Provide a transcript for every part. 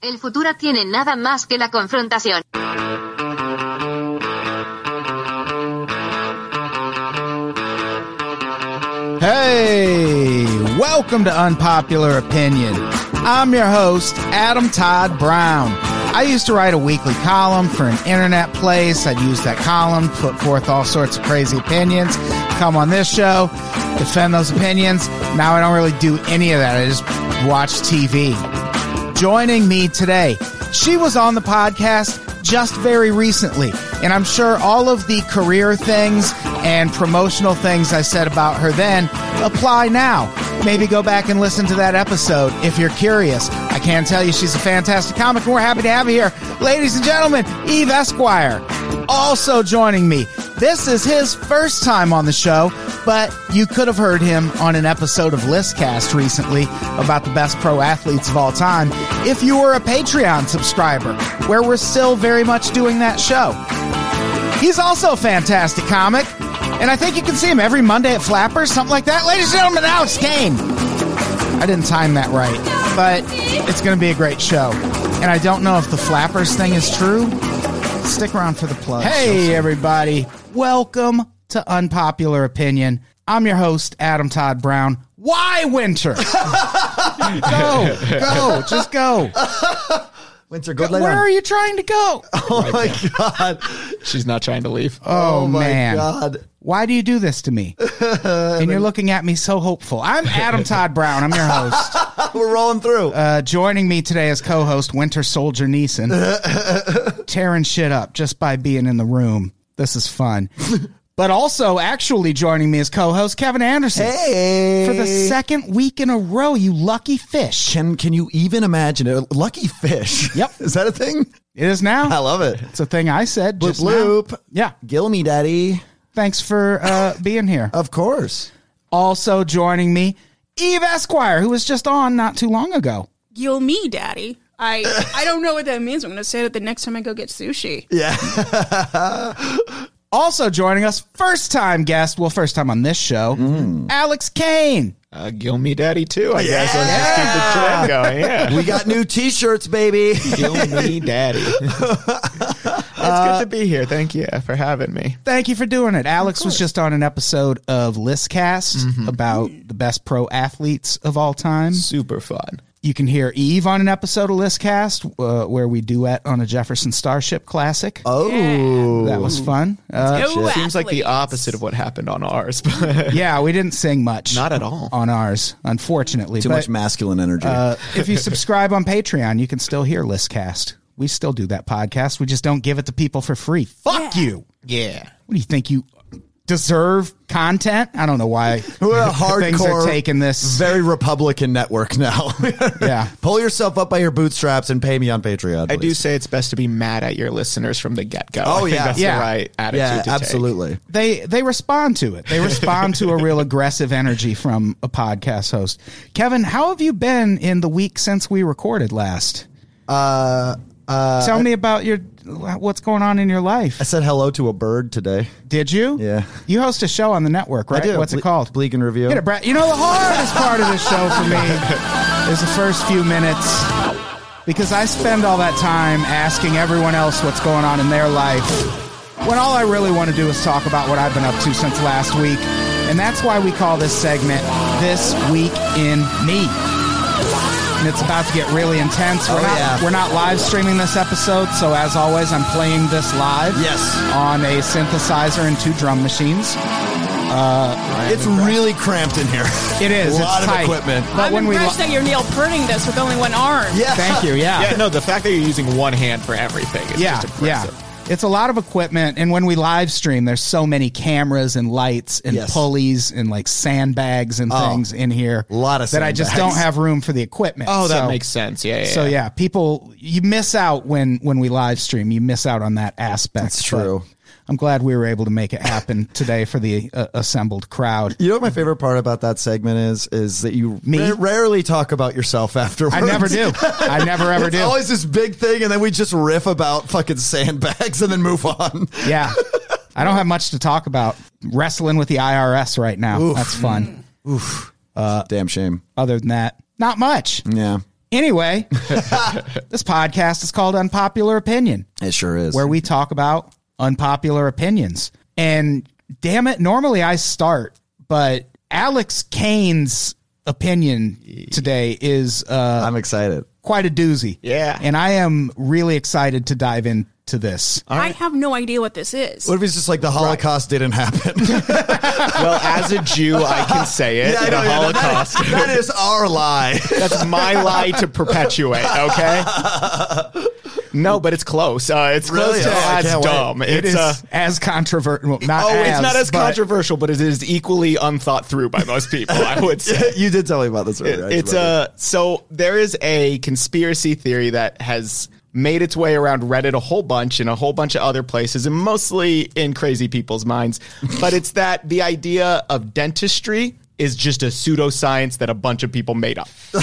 El futuro tiene nada más que la confrontación. Hey, welcome to Unpopular Opinion. I'm your host, Adam Todd Brown. I used to write a weekly column for an internet place. I'd use that column, put forth all sorts of crazy opinions, come on this show, defend those opinions. Now I don't really do any of that. I just watch TV. Joining me today, she was on the podcast just very recently, and I'm sure all of the career things and promotional things I said about her then apply now. Maybe go back and listen to that episode if you're curious. I can tell you she's a fantastic comic, and we're happy to have you here. Ladies and gentlemen, Eve Esquire. Also joining me. This is his first time on the show, but you could have heard him on an episode of Listcast recently about the best pro athletes of all time if you were a Patreon subscriber, where we're still very much doing that show. He's also a fantastic comic, and I think you can see him every Monday at Flappers, something like that. Ladies and gentlemen, Alex Kane. I didn't time that right, but it's going to be a great show. And I don't know if the Flappers thing is true. Stick around for the plug. Hey, everybody. Welcome to Unpopular Opinion. I'm your host, Adam Todd Brown. Why winter? go, go, just go. Winter, go lay Where down. are you trying to go? Oh my god! She's not trying to leave. Oh, my man. god! Why do you do this to me? and you're looking at me so hopeful. I'm Adam Todd Brown. I'm your host. We're rolling through. Uh, joining me today as co-host Winter Soldier Neeson, tearing shit up just by being in the room. This is fun. But also, actually joining me as co-host Kevin Anderson hey, for the second week in a row. You lucky fish! Can can you even imagine it? Lucky fish. Yep. Is that a thing? It is now. I love it. It's a thing I said. Bloop just now. Yeah. Gill me, daddy. Thanks for uh, being here. Of course. Also joining me, Eve Esquire, who was just on not too long ago. You'll me, daddy. I I don't know what that means. I'm gonna say it the next time I go get sushi. Yeah. Also joining us, first time guest, well, first time on this show, mm. Alex Kane. Uh, Gill me daddy too, I guess. Let's just keep the trend going. Yeah. we got new T-shirts, baby. Gill me daddy. it's good uh, to be here. Thank you for having me. Thank you for doing it. Alex was just on an episode of Listcast mm-hmm. about the best pro athletes of all time. Super fun. You can hear Eve on an episode of Listcast uh, where we duet on a Jefferson Starship classic. Oh, That was fun. Uh, Go Seems like the opposite of what happened on ours, but yeah, we didn't sing much. Not at all. On ours, unfortunately. too But, much masculine energy. Uh, if you subscribe on Patreon, you can still hear Listcast. We still do that podcast. We just don't give it to people for free. Fuck you. yeah. What do you think you deserve content? I don't know why We're a things are hardcore, taking this. very Republican network now. Yeah. Pull yourself up by your bootstraps and pay me on Patreon. I do say it's best to be mad at your listeners from the get go. Oh, I think yeah. that's Yeah. the right attitude. Yeah, to take. absolutely. They they respond to it. They respond to a real aggressive energy from a podcast host. Kevin, how have you been in the week since we recorded last? Uh, uh, Tell me about your what's going on in your life. I said hello to a bird today. Did you? Yeah. You host a show on the network, right? I do. What's it called? Bleak and Review. Get it, Brad. You know the hardest part of this show for me is the first few minutes because I spend all that time asking everyone else what's going on in their life when all I really want to do is talk about what I've been up to since last week. And that's why we call this segment This Week in Me. And it's about to get really intense. We're, Oh, not, yeah. we're not live streaming this episode, so as always, I'm playing this live Yes. on a synthesizer and two drum machines. Uh, it's really cramped in here. It is. A lot it's of tight. equipment. But I'm when we impressed lo- that you're Neil Purning this with only one arm. Yeah. Thank you. Yeah. Yeah, no, the fact that you're using one hand for everything is Yeah, just impressive. yeah. It's a lot of equipment, and when we live stream, there's so many cameras and lights and Yes. pulleys and like sandbags and Oh, things in here. a lot of that I just don't have room for the equipment. Oh, that So- makes sense. Yeah, yeah. So yeah, people you miss out when when we live stream. You miss out on that aspect. That's but true. I'm glad we were able to make it happen today for the uh, assembled crowd. You know what my favorite part about that segment is? Is that you Me? ra- rarely talk about yourself afterwards. I never do. I never ever It's do. always this big thing, and then we just riff about fucking sandbags and then move on. Yeah. I don't have much to talk about. Wrestling with the IRS right now. That's fun. Damn shame. Other than that, not much. Yeah, Anyway, this podcast is called Unpopular Opinion, it sure is. where we talk about unpopular opinions. And damn it, normally I start, but Alex Kane's opinion today is uh, I'm excited. quite a doozy. Yeah. And I am really excited to dive into this. I have no idea what this is. What if it's just like the Holocaust didn't happen? well, as a Jew, I can say it. I the know, yeah, that- Holocaust. that is our lie. That's my lie to perpetuate. Okay. No, but it's close. Uh, it's close Really? to Oh, I as can't wait. dumb. It It's is uh, as controversial. Well, not oh, as, it's not as but- controversial, but it is equally unthought through by most people. I would say. you did tell me about this earlier. I It's a so there is a conspiracy theory that has made its way around Reddit a whole bunch and a whole bunch of other places and mostly in crazy people's minds. But it's that the idea of dentistry is just a pseudoscience that a bunch of people made up.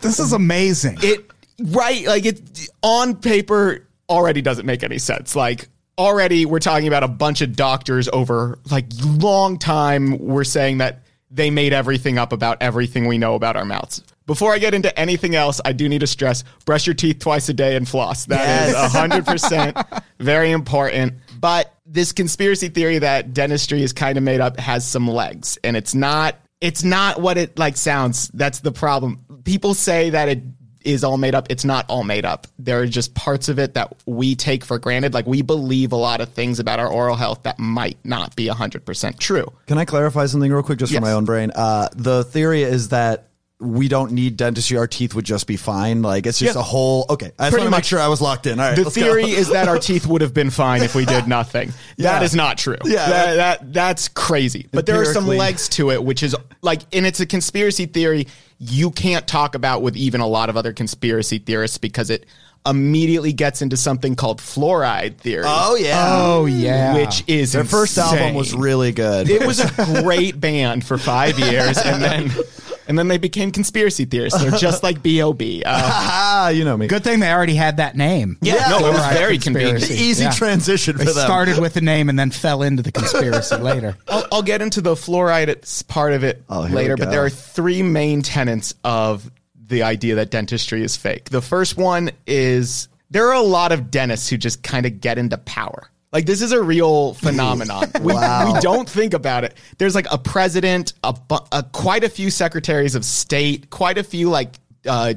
This is amazing. It right like it on paper already doesn't make any sense. Like already we're talking about a bunch of doctors over like long time we're saying that they made everything up about everything we know about our mouths. Before I get into anything else, I do need to stress brush your teeth twice a day and floss. That is Yes. 100% very important. But this conspiracy theory that dentistry is kind of made up has some legs and it's not it's not what it like sounds. That's the problem. People say that it is all made up. It's not all made up. There are just parts of it that we take for granted. Like we believe a lot of things about our oral health that might not be 100% true. Can I clarify something real quick, just Yes. for my own brain? Uh, the theory is that we don't need dentistry; our teeth would just be fine. Like it's just a whole. Okay, I just Pretty want to make much. sure I was locked in. All right, The theory is that our teeth would have been fine if we did nothing. That Yeah. is not true. Yeah. That, that that's crazy. But there are some legs to it, which is like, and it's a conspiracy theory you can't talk about with even a lot of other conspiracy theorists because it immediately gets into something called fluoride theory. Oh yeah. oh yeah. Which is Their first album was really good. It was a great band for five years, and then and then they became conspiracy theorists. They're just like B.O.B. Uh, you know me. Good thing they already had that name. Yeah, no, it was very conspiracy. convenient. Easy Yeah. transition for They them. started with the name and then fell into the conspiracy later. I'll, I'll get into the fluoride part of it Oh, later, but there are three main tenets of the idea that dentistry is fake. The first one is there are a lot of dentists who just kind of get into power. Like this is a real phenomenon. we, Wow. we don't think about it. There's like a president, a, a quite a few secretaries of state, quite a few like uh,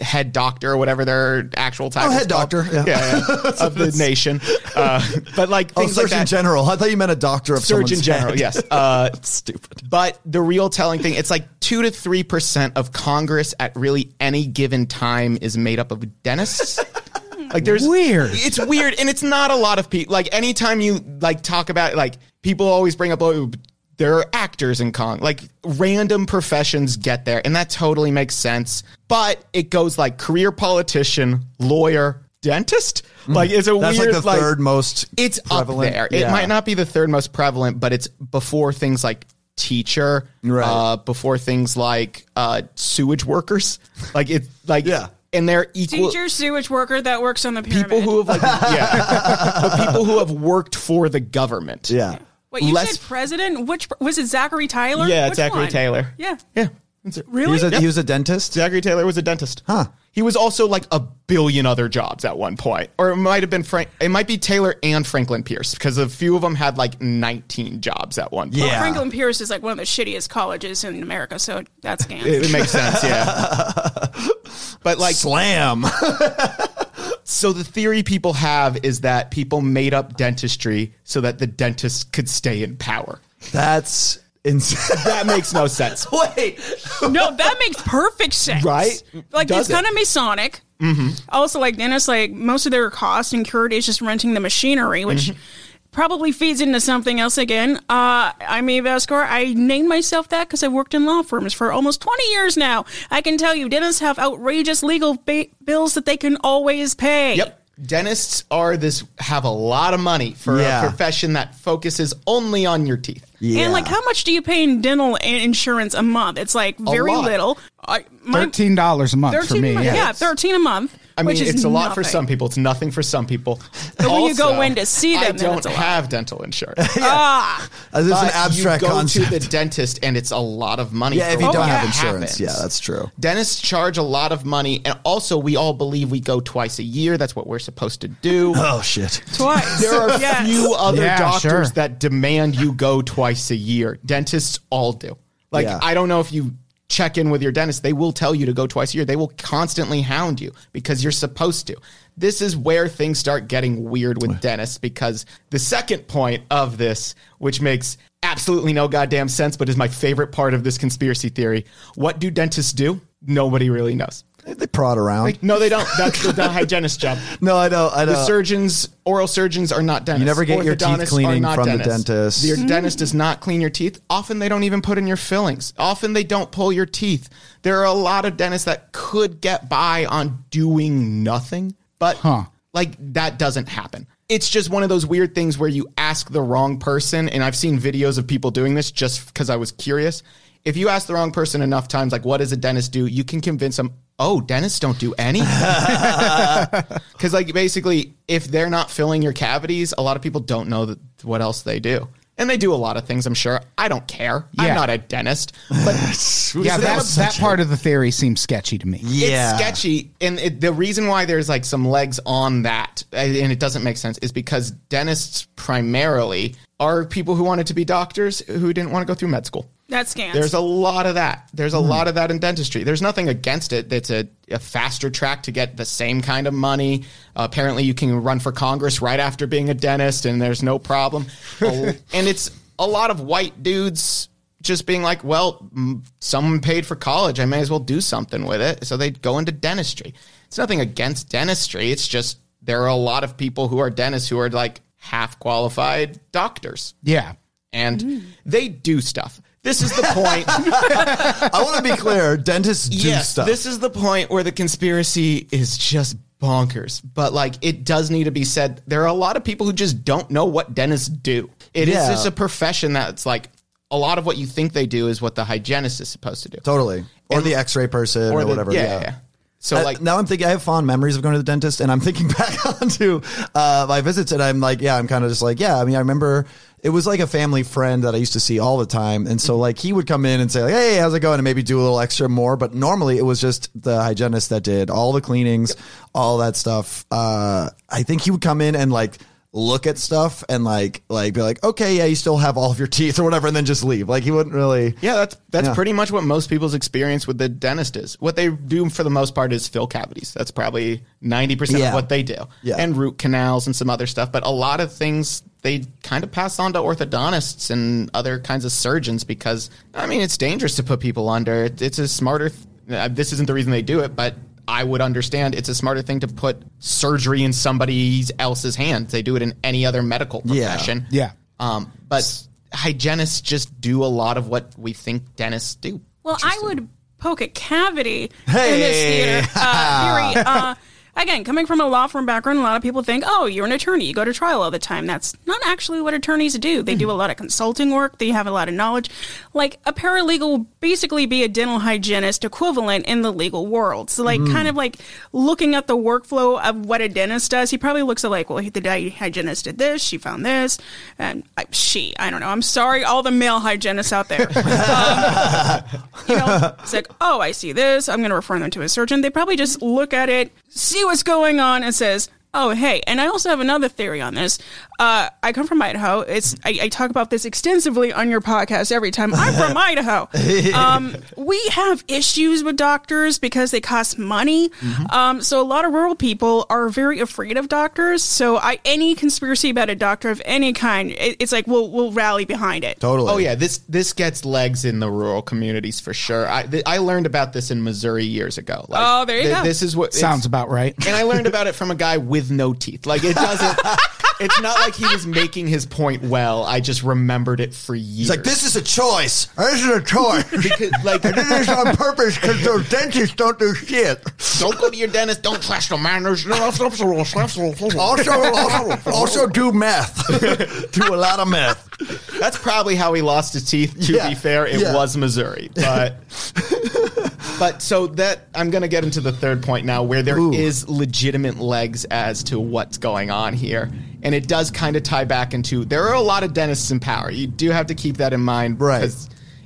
head doctor or whatever their actual title. Oh, head doctor, yeah. yeah, yeah, of the nation. Uh, but like Oh, things like Surgeon that. General. I thought you meant a doctor of Surgeon General, head. yes. Uh, Stupid. but the real telling thing, it's like two to three percent of Congress at really any given time is made up of dentists. Like there's Weird. It's weird, and it's not a lot of people. Like anytime you like talk about like people always bring up oh there are actors in Kong. Like random professions get there, and that totally makes sense. But it goes like career politician, lawyer, dentist. Like it's a Mm. That's weird like the third most. it's prevalent. up there. It Yeah. might not be the third most prevalent, but it's before things like teacher, Right. uh, before things like uh, sewage workers. Like it, like Yeah. And they're equal. Teacher, sewage worker that works on the pyramid. People who have like yeah, but people who have worked for the government. Yeah. Wait, you less- said president? Which was it? Zachary Tyler? Yeah, Which Zachary one? Taylor. Yeah, yeah. That's it. He really? was, a, he was a dentist. Zachary Taylor was a dentist. Huh. He was also like a billion other jobs at one point, or it might have been Frank. It might be Taylor and Franklin Pierce because a few of them had like 19 jobs at one point. Yeah. Franklin Pierce is like one of the shittiest colleges in America, so that's scam. It, it makes sense, yeah. but like, Slam. so the theory people have is that people made up dentistry so that the dentist could stay in power. That's insane. That makes no sense. Wait. no, that makes perfect sense. Right? Like Does it's kind of Masonic. Also, like dentists, like most of their cost incurred is just renting the machinery, which probably feeds into something else again. Uh, I'm Eve Esquire. I named myself that because I've worked in law firms for almost 20 years now. I can tell you, dentists have outrageous legal ba- bills that they can always pay. Yep. Dentists are this have a lot of money for Yeah. a profession that focuses only on your teeth. Yeah. And like, how much do you pay in dental insurance a month? It's like very little. I, my, Thirteen dollars a month for me. month. Yeah. Yeah, thirteen a month. I mean, it's a lot for some people. It's nothing for some people. But when you go in to see them, I don't it's a lot. have dental insurance. Ah, Uh, this is an But abstract you go concept. to the dentist, and it's a lot of money. yeah, if you don't have insurance, happens. yeah, that's true. Dentists charge a lot of money, and also we all believe we go twice a year. That's what we're supposed to do. Oh shit. twice. There are Yes. few other Yeah, doctors sure. that demand you go twice a year. Dentists all do. Like Yeah. I don't know if you check in with your dentist, they will tell you to go twice a year. They will constantly hound you because you're supposed to. This is where things start getting weird with dentists because the second point of this, which makes absolutely no goddamn sense, but is my favorite part of this conspiracy theory. What do dentists do? Nobody really knows. They prod around. No, they don't. That's the, the hygienist job. no, I know. I know. The surgeons, oral surgeons are not dentists. You never get your teeth cleaning from the dentist. Your mm-hmm. dentist does not clean your teeth. Often they don't even put in your fillings. Often they don't pull your teeth. There are a lot of dentists that could get by on doing nothing, but Huh. like that doesn't happen. It's just one of those weird things where you ask the wrong person, and I've seen videos of people doing this just because I was curious. If you ask the wrong person enough times, like what does a dentist do, you can convince them. Oh, dentists don't do anything. Because, like, basically, if they're not filling your cavities, a lot of people don't know that, what else they do. And they do a lot of things, I'm sure. I don't care. Yeah. I'm not a dentist. But Yeah, that, that part of the theory seems sketchy to me. yeah. it's sketchy. And it, the reason why there's like some legs on that, and it doesn't make sense, is because dentists primarily are people who wanted to be doctors who didn't want to go through med school. That scans. There's a lot of that. There's a Hmm. lot of that in dentistry. There's nothing against it. It's a, a faster track to get the same kind of money. Uh, apparently, you can run for Congress right after being a dentist, and there's no problem. And it's a lot of white dudes just being like, well, mm, someone paid for college. I may as well do something with it. So they go into dentistry. It's nothing against dentistry. It's just there are a lot of people who are dentists who are like half qualified doctors Yeah. and they do stuff. This is the point. I want to be clear. Dentists do yes, stuff. this is the point where the conspiracy is just bonkers. But like, it does need to be said. There are a lot of people who just don't know what dentists do. It is Yeah. just a profession that's like a lot of what you think they do is what the hygienist is supposed to do, totally. Or And- the X-ray person or, the- whatever. Yeah, Yeah. yeah. So like, now I'm thinking I have fond memories of going to the dentist, and I'm thinking back onto uh, my visits, and I'm like, yeah, I'm kind of just like, yeah. I mean, I remember it was like a family friend that I used to see all the time, and so like he would come in and say, like, hey, how's it going, and maybe do a little extra more. But normally it was just the hygienist that did all the cleanings, all that stuff. Uh, I think he would come in and like look at stuff and like like be like, okay, yeah, you still have all of your teeth or whatever, and then just leave. Like he wouldn't really. yeah, that's that's Yeah. pretty much what most people's experience with the dentist is. What they do for the most part is fill cavities. That's probably ninety percent Yeah. of what they do, Yeah. and root canals and some other stuff. But a lot of things they kind of pass on to orthodontists and other kinds of surgeons because I mean it's dangerous to put people under. It's a smarter. Th- uh, this isn't the reason they do it, but. I would understand it's a smarter thing to put surgery in somebody else's hands. They do it in any other medical profession. Yeah. Um, but hygienists just do a lot of what we think dentists do. Well, I would poke a cavity in this theater uh, theory. Uh, again, coming from a law firm background, a lot of people think, oh, you're an attorney. You go to trial all the time. That's not actually what attorneys do. They do a lot of consulting work. They have a lot of knowledge. Like a paralegal will basically be a dental hygienist equivalent in the legal world. So, like, kind of like looking at the workflow of what a dentist does. He probably looks at like, well, the hygienist did this. She found this. And I, she, I don't know. I'm sorry, all the male hygienists out there. Um, you know, it's like, oh, I see this. I'm going to refer them to a surgeon. They probably just look at it, see what's going on, and says, Oh, hey, and I also have another theory on this. Uh, I come from Idaho. It's I, I talk about this extensively on your podcast every time. I'm from Idaho. Um, we have issues with doctors because they cost money. Um, so a lot of rural people are very afraid of doctors. So I any conspiracy about a doctor of any kind, it, it's like we'll we'll rally behind it. Totally. Oh yeah, this this gets legs in the rural communities for sure. I th- I learned about this in Missouri years ago. Like, Oh, there you go. This is what Sounds about right. and I learned about it from a guy with no teeth. Like it doesn't. it's not like he was making his point well. I just remembered it for years. It's like this is a choice. This is a choice. because like I did this on purpose because those dentists don't do shit. don't go to your dentist. Don't trash the manners. Also, also, also do meth. do a lot of meth. That's probably how he lost his teeth. To Yeah, be fair, it yeah. was Missouri, but but so that I'm going to get into the third point now, where there is Ooh. legitimate legs as to what's going on here, and it does kind of tie back into there are a lot of dentists in power. You do have to keep that in mind, Right.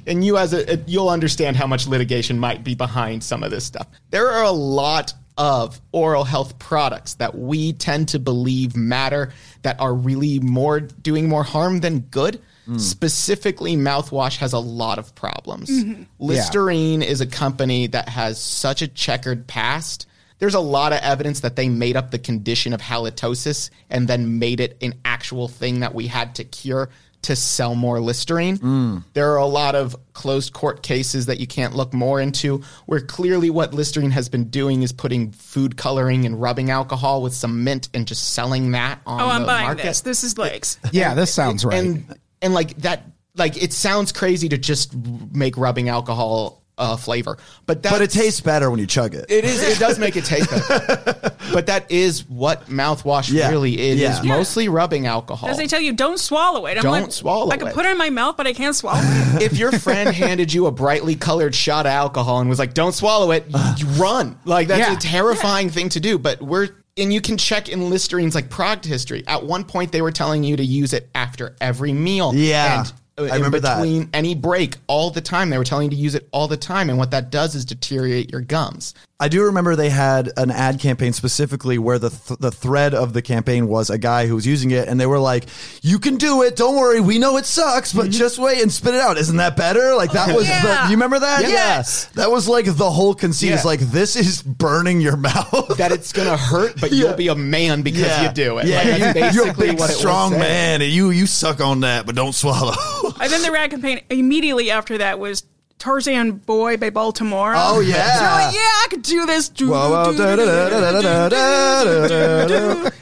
And you, as a, you'll understand how much litigation might be behind some of this stuff. There are a lot of oral health products that we tend to believe matter that are really more doing more harm than good. Mm. Specifically, mouthwash has a lot of problems. Mm-hmm. Listerine is a company that has such a checkered past. There's a lot of evidence that they made up the condition of halitosis and then made it an actual thing that we had to cure to sell more Listerine. Mm. There are a lot of closed court cases that you can't look more into where clearly what Listerine has been doing is putting food coloring and rubbing alcohol with some mint and just selling that on Oh, I'm the buying market. this. This is like Yeah, this sounds right. And and like that like it sounds crazy to just make rubbing alcohol uh, flavor, but that But it tastes better when you chug it. it is. It does make it taste better. but that is what mouthwash Yeah. really is. Yeah. Is mostly rubbing alcohol. As they tell you, don't swallow it. I'm Don't like, swallow I can it. put it in my mouth, but I can't swallow it. if your friend handed you a brightly colored shot of alcohol and was like, "Don't swallow it," you run. Like that's Yeah. a terrifying thing to do. But we're and you can check in Listerine's like product history. At one point, they were telling you to use it after every meal. Yeah. and I in remember that. between any break, all the time. They were telling you to use it all the time, and what that does is deteriorate your gums. I do remember they had an ad campaign specifically where the th- the thread of the campaign was a guy who was using it, and they were like, "You can do it. Don't worry. We know it sucks, but mm-hmm. just wait and spit it out. Isn't that better?" Like that oh, was yeah. the. You remember that? Yes. Yeah. That was like the whole conceit. Is Yeah. like this is burning your mouth. That it's gonna hurt, but you'll be a man because you do it. Yeah, Like, that's you, you're a basically big, strong man, and you you suck on that, but don't swallow and then the rag campaign immediately after that was Tarzan Boy by Baltimora. Oh yeah, so yeah, I could do this.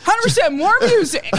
Hundred percent more music.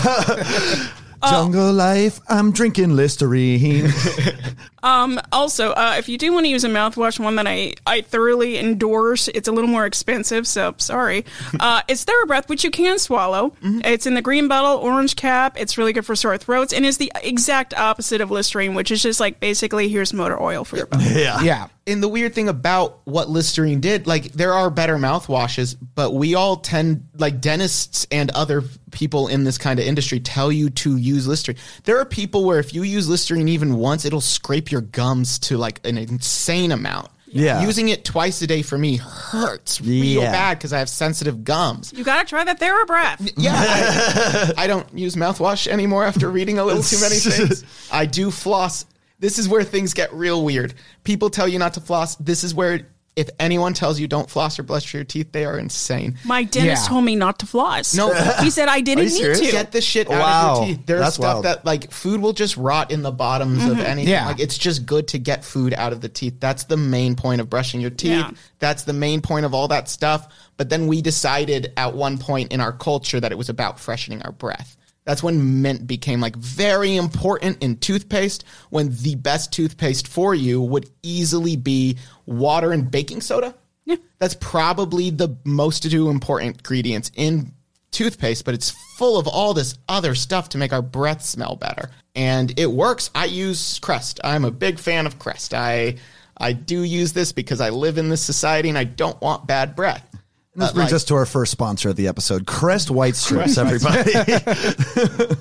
Jungle life. I'm drinking Listerine. um, Also, uh, if you do want to use a mouthwash, one that I, I thoroughly endorse, it's a little more expensive, so sorry. Uh, it's TheraBreath, which you can swallow. It's in the green bottle, orange cap. It's really good for sore throats, and is the exact opposite of Listerine, which is just like basically here's motor oil for your body. yeah. yeah. And the weird thing about what Listerine did, like there are better mouthwashes, but we all tend, like dentists and other people in this kind of industry, tell you to use Listerine. There are people where if you use Listerine even once, it'll scrape your gums to like an insane amount. Yeah. Using it twice a day for me hurts real Yeah. bad because I have sensitive gums. You gotta try that TheraBreath. Yeah, I, I don't use mouthwash anymore after reading a little too many things. I do floss. This is where things get real weird. People tell you not to floss. This is where if anyone tells you don't floss or brush your teeth, they are insane. My dentist Yeah. told me not to floss. No. he said I didn't need serious? to. Get the shit out Wow. of your teeth. There's That's stuff wild. that like food will just rot in the bottoms of mm-hmm. anything. Yeah. Like it's just good to get food out of the teeth. That's the main point of brushing your teeth. Yeah. That's the main point of all that stuff. But then we decided at one point in our culture that it was about freshening our breath. That's when mint became like very important in toothpaste when the best toothpaste for you would easily be water and baking soda. Yeah. That's probably the most two important ingredients in toothpaste, but it's full of all this other stuff to make our breath smell better. And it works. I use Crest. I'm a big fan of Crest. I I do use this because I live in this society and I don't want bad breath. And this brings like- us to our first sponsor of the episode, Crest White Strips, everybody.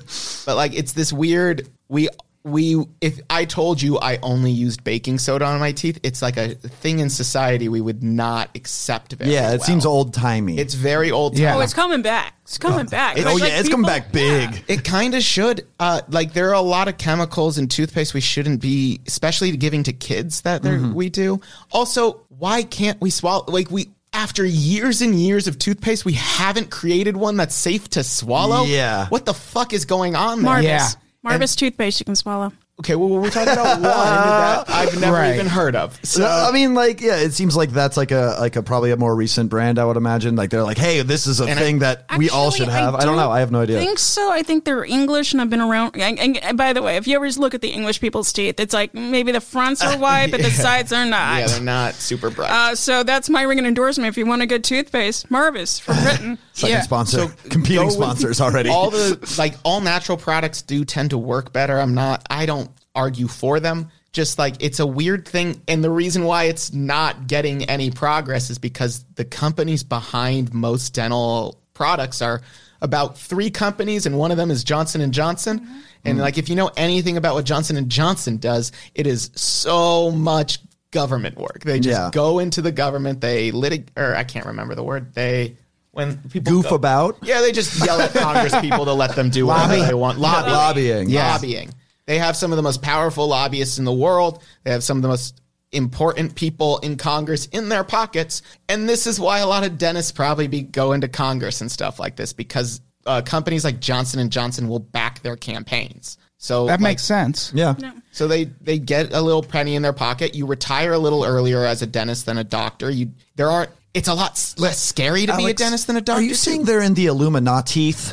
But like it's this weird we we if I told you I only used baking soda on my teeth, it's like a thing in society we would not accept very Yeah, it well. seems old timey. It's very old. Yeah. Oh, it's coming back. It's coming back. oh But, yeah, like, it's coming back big. It kind of should. Uh, like there are a lot of chemicals in toothpaste we shouldn't be, especially giving to kids that Mm-hmm. we do. Also, why can't we swallow? Like we after years and years of toothpaste, we haven't created one that's safe to swallow. Yeah. what the fuck is going on there? Marvis. Yeah. Marvis toothpaste you can swallow. Okay, well we're talking about one that I've never Right. even heard of. So I mean, like, yeah, it seems like that's like a like a probably a more recent brand. I would imagine. Like they're like, hey, this is a And I- thing that we all Actually, should have. I, don't know. I have no idea. I think so. I think they're English, and I've been around. And, and- and by the way, if you ever look at the English people's teeth, it's like maybe the fronts are white, but the sides are not. yeah, they're not super bright. uh, so that's my ringing endorsement. If you want a good toothpaste, Marvis from Britain. Second Yeah. sponsor, competing Go with- sponsors already. all the like all natural products do tend to work better. I'm not I don't argue for them. Just like it's a weird thing and the reason why it's not getting any progress is because the companies behind most dental products are about three companies and one of them is Johnson and Johnson. Mm-hmm. And like if you know anything about what Johnson and Johnson does, it is so much government work. They just Yeah. go into the government, they litig or I can't remember the word. They when people Goof go- about. yeah, they just yell at Congress people to let them do whatever they want. Lobby. Lobbying. Yeah. Lobbying. They have some of the most powerful lobbyists in the world. They have some of the most important people in Congress in their pockets. And this is why a lot of dentists probably be going to Congress and stuff like this because uh, companies like Johnson and Johnson will back their campaigns. So That like, makes sense. Yeah. so they they get a little penny in their pocket. You retire a little earlier as a dentist than a doctor. You there aren't. It's a lot less scary to be a dentist than a doctor. Are you saying they're in the Illuminati?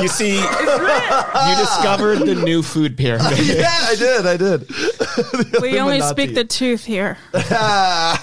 You see, you discovered the new food pyramid. yeah, I did. I did. We only speak the tooth here. yeah,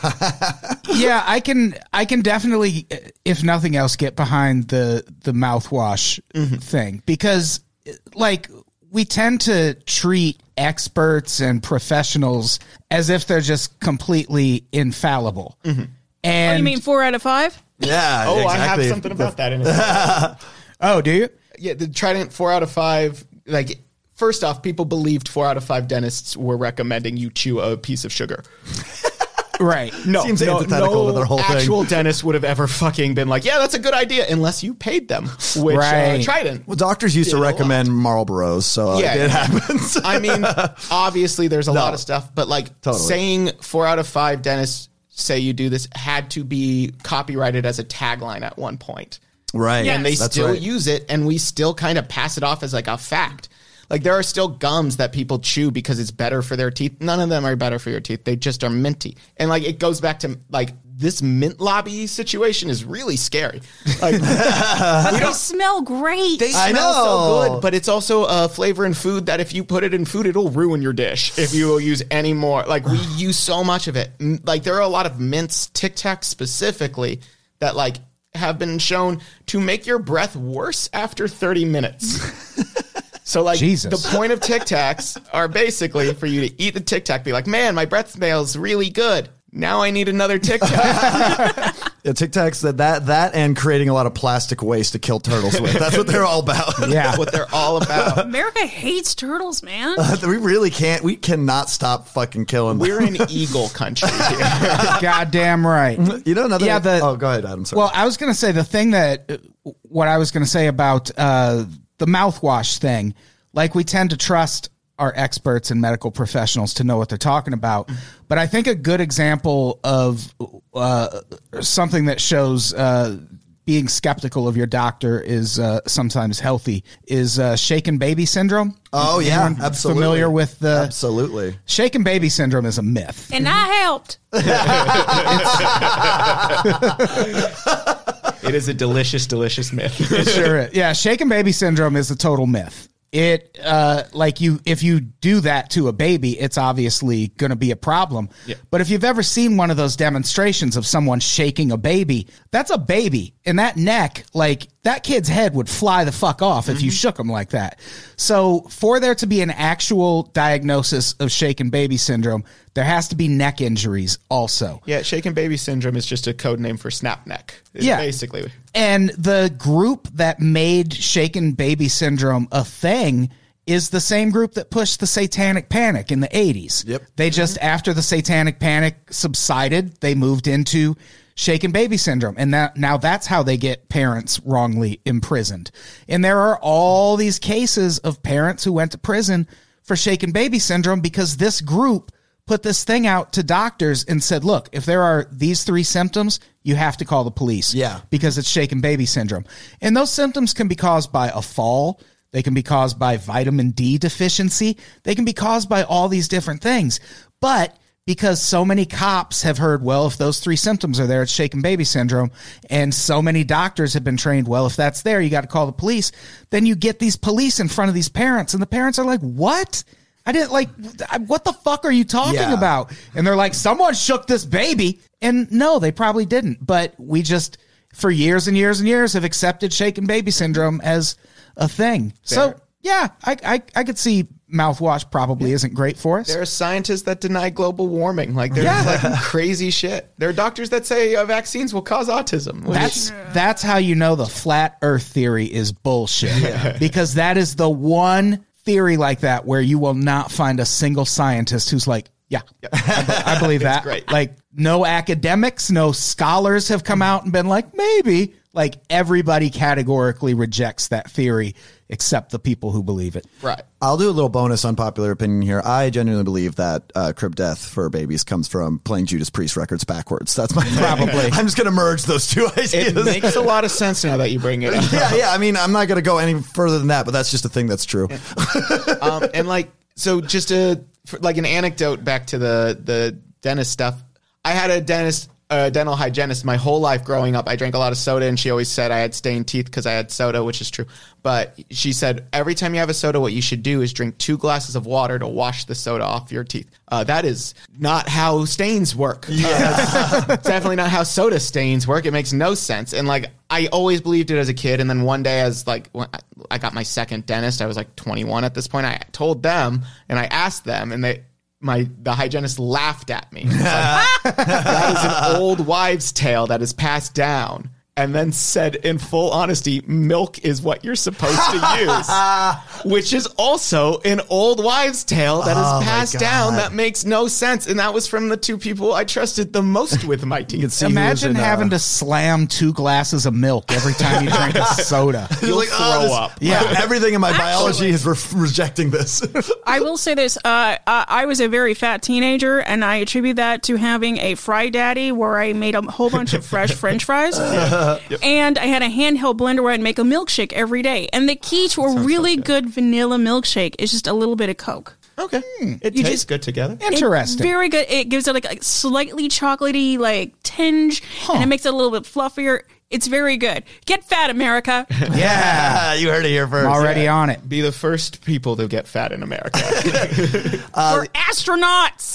I can I can definitely eh, if nothing else get behind the the mouthwash mm-hmm. thing because eh, like we tend to treat experts and professionals as if they're just completely infallible. Mm-hmm. And What do you mean four out of five? Yeah. Oh, I have something about that in it. Oh, do you? yeah, the Trident four out of five. Like, first off, people believed four out of five dentists were recommending you chew a piece of sugar. Right. No, Seems no, antithetical no to their whole thing. actual dentist would have ever fucking been like, yeah, that's a good idea, unless you paid them. Which Right. uh, Trident. Well, doctors used to Did a lot. recommend Marlboros, so uh, Yeah, it yeah. happens. I mean, obviously, there's a No. lot of stuff, but like Totally. saying four out of five dentists say you do this had to be copyrighted as a tagline at one point. right. Yes. and they That's still right. use it and we still kind of pass it off as like a fact like there are still gums that people chew because it's better for their teeth. None of them are better for your teeth. They just are minty. And like it goes back to like this mint lobby situation is really scary. Like They smell great. they I smell so good but it's also a flavor in food that if you put it in food it'll ruin your dish if you will use any more. Like we use so much of it. Like there are a lot of mints tic tacs specifically that like have been shown to make your breath worse after 30 minutes so like Jesus. the point of tic tacs are basically for you to eat the tic tac be like man my breath smells really good now i need another tic tac Yeah, Tic Tacs that that that and creating a lot of plastic waste to kill turtles with. That's what they're all about. Yeah. what they're all about America hates turtles, man. we really can't. We cannot stop fucking killing them. we're an eagle country here Goddamn right. you know another. Yeah, the- oh, go ahead, Adam. Sorry. Well, I was going to say the thing that uh, what I was going to say about uh, the mouthwash thing, like we tend to trust our experts and medical professionals to know what they're talking about. But I think a good example of uh, something that shows uh, being skeptical of your doctor is uh, sometimes healthy is uh, shaken baby syndrome. oh yeah, Anyone absolutely. Familiar with the absolutely. shaken baby syndrome is a myth. and I helped. It is a delicious, delicious myth. sure is. Yeah, shaken baby syndrome is a total myth. It uh like you if you do that to a baby, it's obviously going to be a problem. Yeah. But if you've ever seen one of those demonstrations of someone shaking a baby, that's a baby. And that neck, like that kid's head would fly the fuck off if you shook him like that. So, for there to be an actual diagnosis of shaken baby syndrome, There has to be neck injuries also. Yeah, shaken baby syndrome is just a code name for snap neck. Yeah. basically. And the group that made shaken baby syndrome a thing is the same group that pushed the satanic panic in the 80s. Yep. They just, mm-hmm. after the satanic panic subsided, they moved into shaken baby syndrome. And that, now that's how they get parents wrongly imprisoned. And there are all these cases of parents who went to prison for shaken baby syndrome because this group put this thing out to doctors and said, look, if there are these three symptoms, you have to call the police. Yeah. Because it's shaken baby syndrome. And those symptoms can be caused by a fall. They can be caused by vitamin D deficiency. They can be caused by all these different things. But because so many cops have heard, well, if those three symptoms are there, it's shaken baby syndrome. And so many doctors have been trained, well, if that's there, you got to call the police. Then you get these police in front of these parents and the parents are like, what? I didn't like, what the fuck are you talking Yeah. about? And they're like, someone shook this baby. And no, they probably didn't. But we just, for years and years and years, have accepted shaken baby syndrome as a thing. So, yeah, I, I, I could see mouthwash probably isn't great for us. There are scientists that deny global warming. Like there's like crazy shit. There are doctors that say uh, vaccines will cause autism. which- That's that's how you know the flat Earth theory is bullshit. Because that is the one theory like that where you will not find a single scientist who's like, yeah, I, be- I believe that. great. Like no academics, no scholars have come out and been like, maybe. Like everybody categorically rejects that theory except the people who believe it. right. I'll do a little bonus unpopular opinion here. I genuinely believe that uh, crib death for babies comes from playing Judas Priest records backwards. That's my Probably. I'm just going to merge those two ideas. It makes a lot of sense now that you bring it up. yeah, yeah. I mean, I'm not going to go any further than that, but that's just a thing that's true. um, and like so just a like an anecdote back to the the dentist stuff i had a dentist a dental hygienist my whole life growing up. I drank a lot of soda and she always said i had stained teeth because i had soda which is true. But she said every time you have a soda what you should do is drink two glasses of water to wash the soda off your teeth. Uh, that is not how stains work. Yeah. definitely not how soda stains work. It makes no sense. And like i always believed it as a kid. And then one day as like i got my second dentist i was like 21 at this point i told them and i asked them and they my the hygienist laughed at me. Like, that is an old wives' tale that is passed down. And then said, in full honesty, milk is what you're supposed to use, which is also an old wives' tale that Oh is passed down that makes no sense. And that was from the two people I trusted the most with my teeth. Imagine in, uh, having to slam two glasses of milk every time you drink a soda. You'll like, throw oh, this- up. Yeah. Everything in my biology is re- rejecting this. I will say this: uh, I, I was a very fat teenager, and I attribute that to having a fry daddy where I made a whole bunch of fresh French fries, and I had a handheld blender where I'd make a milkshake every day. And the key to a really good vanilla milkshake is just a little bit of Coke. Okay. Hmm. It You tastes just- good together. Interesting. Very good. It gives it like a slightly chocolatey like tinge, and it makes it a little bit fluffier. It's very good. Get fat, America. yeah. you heard it here first. I'm already on it. Be the first people to get fat in America. We're uh, astronauts.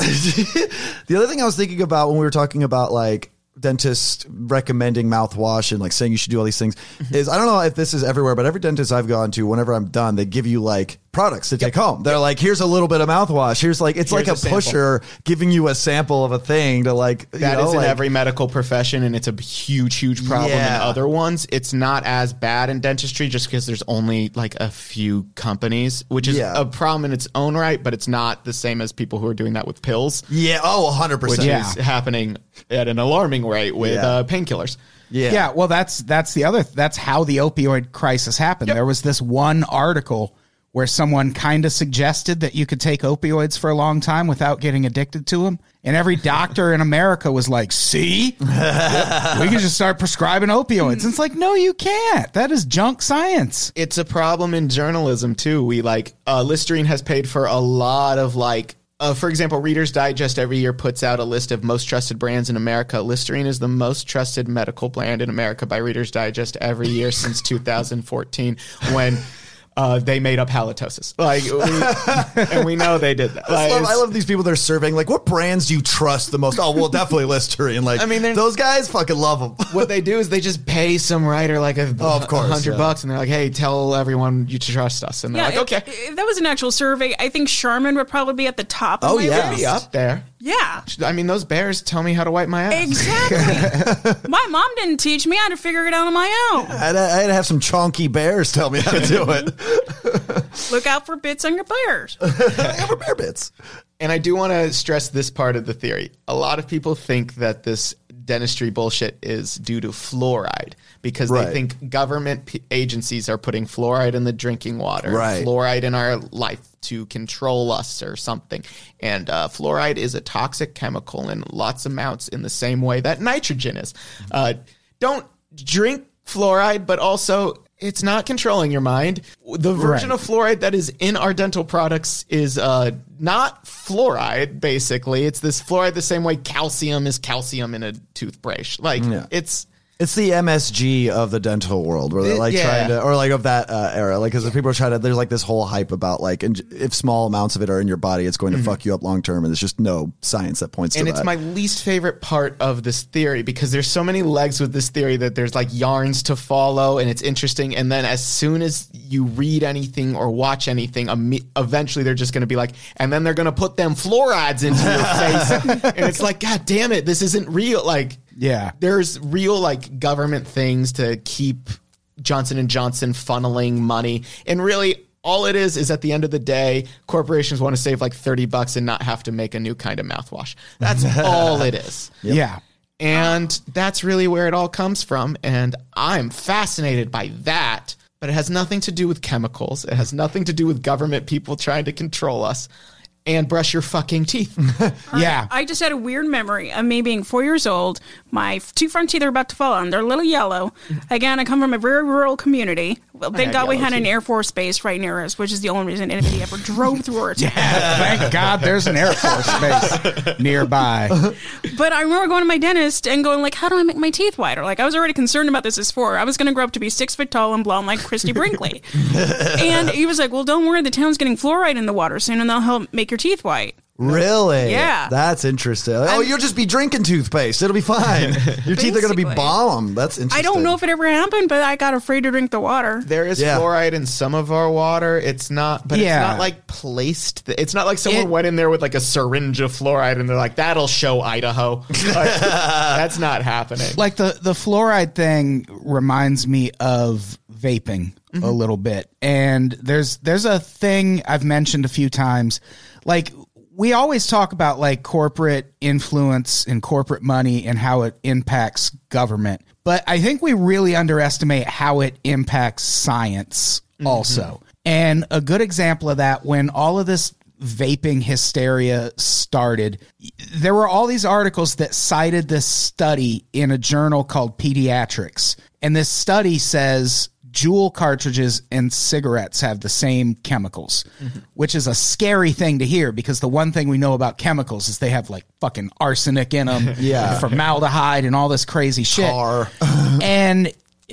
The other thing I was thinking about when we were talking about like dentists recommending mouthwash and like saying you should do all these things is I don't know if this is everywhere, but every dentist I've gone to, whenever I'm done, they give you like products to take home. They're like, here's a little bit of mouthwash. Here's like it's like a, a pusher giving you a sample of a thing to like you That know, is in like- every medical profession, and it's a huge, huge problem Yeah. in other ones. It's not as bad in dentistry just because there's only like a few companies, which is Yeah. a problem in its own right, but it's not the same as people who are doing that with pills, Yeah, oh 100 which percent. Yeah. is happening at an alarming rate with Yeah. uh, painkillers. Yeah. Yeah, well, that's that's the other. That's how the opioid crisis happened. There was this one article where someone kind of suggested that you could take opioids for a long time without getting addicted to them, and every doctor in America was like, "See, we can just start prescribing opioids." And it's like, no, you can't. That is junk science. it's a problem in journalism too. We like uh, Listerine has paid for a lot of like. Uh, for example, Reader's Digest every year puts out a list of most trusted brands in America. Listerine is the most trusted medical brand in America by Reader's Digest every year since 2014, when uh, they made up halitosis. Like, we, and we know they did that. I love, I love these people they're surveying. Like, what brands do you trust the most? Oh, well, definitely Listerine. Like, I mean, those guys fucking love them. what they do is they just pay some writer like a, Oh, of course, hundred yeah. bucks, and they're like, "Hey, tell everyone you trust us." And they're like, if- "Okay." If that was an actual survey, I think Charmin would probably be at the top. Of Oh, my yeah. list. Be up there. Yeah. I mean, those bears tell me how to wipe my ass. Exactly. my mom didn't teach me. I had to figure it out on my own. I had, I had to have some chonky bears tell me how to do it. Look out for bits on your bears. Ever bear bits. And I do want to stress this part of the theory. A lot of people think that this dentistry bullshit is due to fluoride because Right. they think government p- agencies are putting fluoride in the drinking water, Right. fluoride in our life to control us or something. And uh, fluoride is a toxic chemical in lots of amounts in the same way that nitrogen is. Uh, don't drink fluoride, but also it's not controlling your mind. The version Right. of fluoride that is in our dental products is uh, not fluoride, basically. It's this fluoride the same way calcium is calcium in a toothbrush. Like, it's. It's the MSG of the dental world, where they're like yeah. trying to, or like of that uh, era, like because people are trying to. There's like this whole hype about like, and if small amounts of it are in your body, it's going to fuck you up long term, and there's just no science that points And to that. And it's my least favorite part of this theory because there's so many legs with this theory that there's like yarns to follow and it's interesting. And then as soon as you read anything or watch anything, eventually they're just going to be like, and then they're going to put them fluorides into your face. and it's like, God damn it, this isn't real. Like, Yeah. there's real like government things to keep Johnson and Johnson funneling money. And really all it is is at the end of the day, corporations want to save like 30 bucks and not have to make a new kind of mouthwash. That's all it is. Yeah. And that's really where it all comes from. And I'm fascinated by that. But it has nothing to do with chemicals. It has nothing to do with government people trying to control us. And brush your fucking teeth. Yeah. I just had a weird memory of me being four years old. My two front teeth are about to fall and They're a little yellow. Again, I come from a very rural community. Well, thank God we yellow had an teeth. Air Force base right near us, which is the only reason anybody ever drove through our town. Thank God there's an Air Force base nearby. But I remember going to my dentist and going like, "How do I make my teeth whiter?" Like I was already concerned about this as four. I was going to grow up to be six foot tall and blonde like Christie Brinkley. and he was like, "Well, don't worry. The town's getting fluoride in the water soon, and they'll help make your teeth white." really, Yeah. that's interesting. oh, you'll just be drinking toothpaste; it'll be fine. Your teeth are going to be Basically. bomb. That's interesting. I don't know if it ever happened, but I got afraid to drink the water. There is Yeah. fluoride in some of our water. It's not, but Yeah. it's not like placed. It's not like someone It- went in there with like a syringe of fluoride and they're like, "That'll show Idaho." Like, that's not happening. like the the fluoride thing reminds me of vaping a mm-hmm. little bit and there's there's a thing i've mentioned a few times like we always talk about like corporate influence and corporate money and how it impacts government. But i think we really underestimate how it impacts science mm-hmm. also. And a good example of that when all of this vaping hysteria started, there were all these articles that cited this study in a journal called Pediatrics. And this study says Juul cartridges and cigarettes have the same chemicals, which is a scary thing to hear because the one thing we know about chemicals is they have like fucking arsenic in them, Yeah. formaldehyde and all this crazy shit. And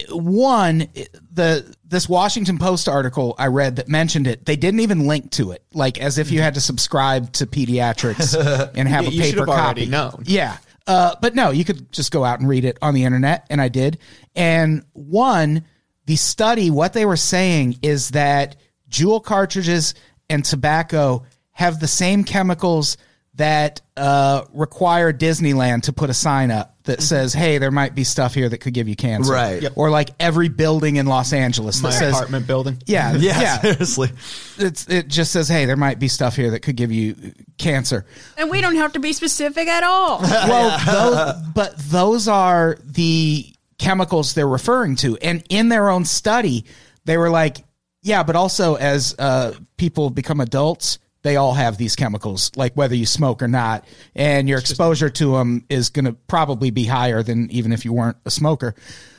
one the this Washington Post article I read that mentioned it, they didn't even link to it, like as if you had to subscribe to Pediatrics and have a You paper copy. No, Yeah. Uh, but no, you could just go out and read it on the internet, and I did. And one, the study, what they were saying is that Juul cartridges and tobacco have the same chemicals that uh, require Disneyland to put a sign up that says, "Hey, there might be stuff here that could give you cancer." Right. Yep. Or like every building in Los Angeles that My says, apartment building. "Yeah, Yeah, yeah." seriously. It's, it just says, "Hey, there might be stuff here that could give you cancer." And we don't have to be specific at all. well, those, but those are the chemicals they're referring to, and in their own study, they were like, "Yeah, but also as uh, people become adults." They all have these chemicals, like whether you smoke or not, and your exposure to them is going to probably be higher than even if you weren't a smoker.